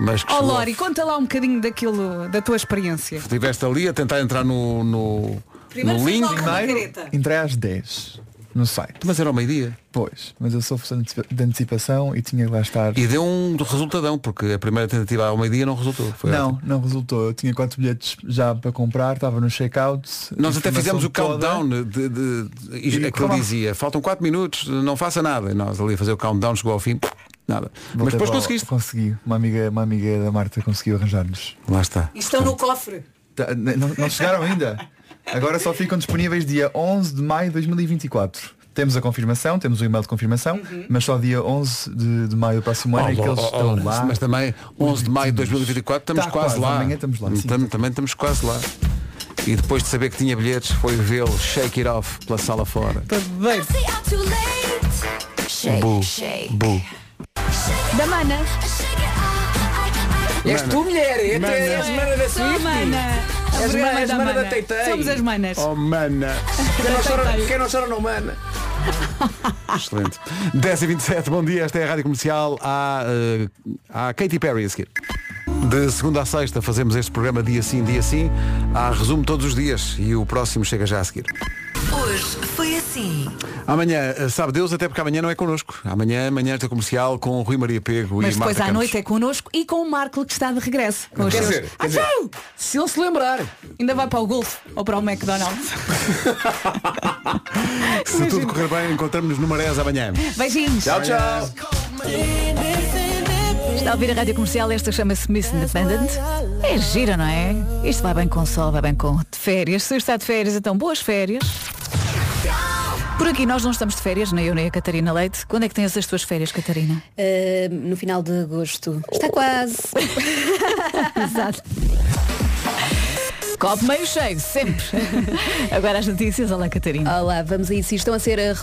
mas que Ó chegou Lori, conta lá um bocadinho daquilo, da tua experiência. estiveste ali a tentar entrar no, no, Primeiro no link. careta. Entrei às 10 no site. Mas era ao meio-dia. Pois, mas eu sou de antecipa- de antecipação e tinha que lá estar. E deu um resultadão, porque a primeira tentativa ao meio-dia não resultou. Foi não, ótimo. não resultou. Eu tinha quatro bilhetes já para comprar, estava no checkout. Nós até fizemos o toda. countdown de, de, de, E aquilo correu mal. dizia, faltam 4 minutos, não faça nada. E nós ali a fazer o countdown, chegou ao fim, nada. Mas Voltei depois para- conseguiste. Consegui. Uma amiga, uma amiga da Marta conseguiu arranjar-nos. Lá está. E estão no cofre. Tá, Não, não chegaram ainda. [laughs] Agora só ficam disponíveis dia 11 de maio de 2024. Temos a confirmação, temos o e-mail de confirmação, mas só dia 11 de, de maio do próximo ano é que Oh, eles oh, estão oh, lá. Mas também 11 de maio de 2024 estamos Tá quase, quase, lá. amanhã estamos lá, sim. Tam- também estamos quase lá. E depois de saber que tinha bilhetes, foi vê-lo shake it off pela sala fora. Beber. Bu. Bu. Da Mana. És tu, mulher? É és mana da Sou Swift? Mana. És O programa mana, és da mana da Mana. Teitei. Somos as manas. Oh, mana. Quem não chora, quem não chora não mana. [laughs] Excelente. 10 e 27 bom dia, esta é a Rádio Comercial. Há, eh, há Katy Perry a seguir. De segunda a sexta fazemos este programa dia sim, dia sim. Há resumo todos os dias e o próximo chega já a seguir. Hoje foi assim. Amanhã, eh, sabe Deus, até porque amanhã não é connosco. Amanhã, amanhã esta comercial com Rui Maria Pego Mas e depois Marta à Campos. noite é connosco e com o Marco que está de regresso. Com os Quer seus... dizer, quer dizer, se ele se lembrar. Ainda vai para o Golf ou para o McDonald's. [laughs] Se tudo correr bem, encontramos-nos no Marés amanhã. Beijinhos. Tchau, tchau. Está a ouvir a rádio comercial, esta chama-se Miss Independent. É gira, não é? Isto vai bem com sol, vai bem com de férias. Se está de férias, então boas férias. Por aqui nós não estamos de férias, nem eu nem a Catarina Leite. Quando é que tens as tuas férias, Catarina? Uh, no final de agosto. Está quase. [laughs] Exato. Copo meio cheio, sempre. [laughs] Agora as notícias, olá Catarina. Olá, vamos a isso. Estão a ser uh,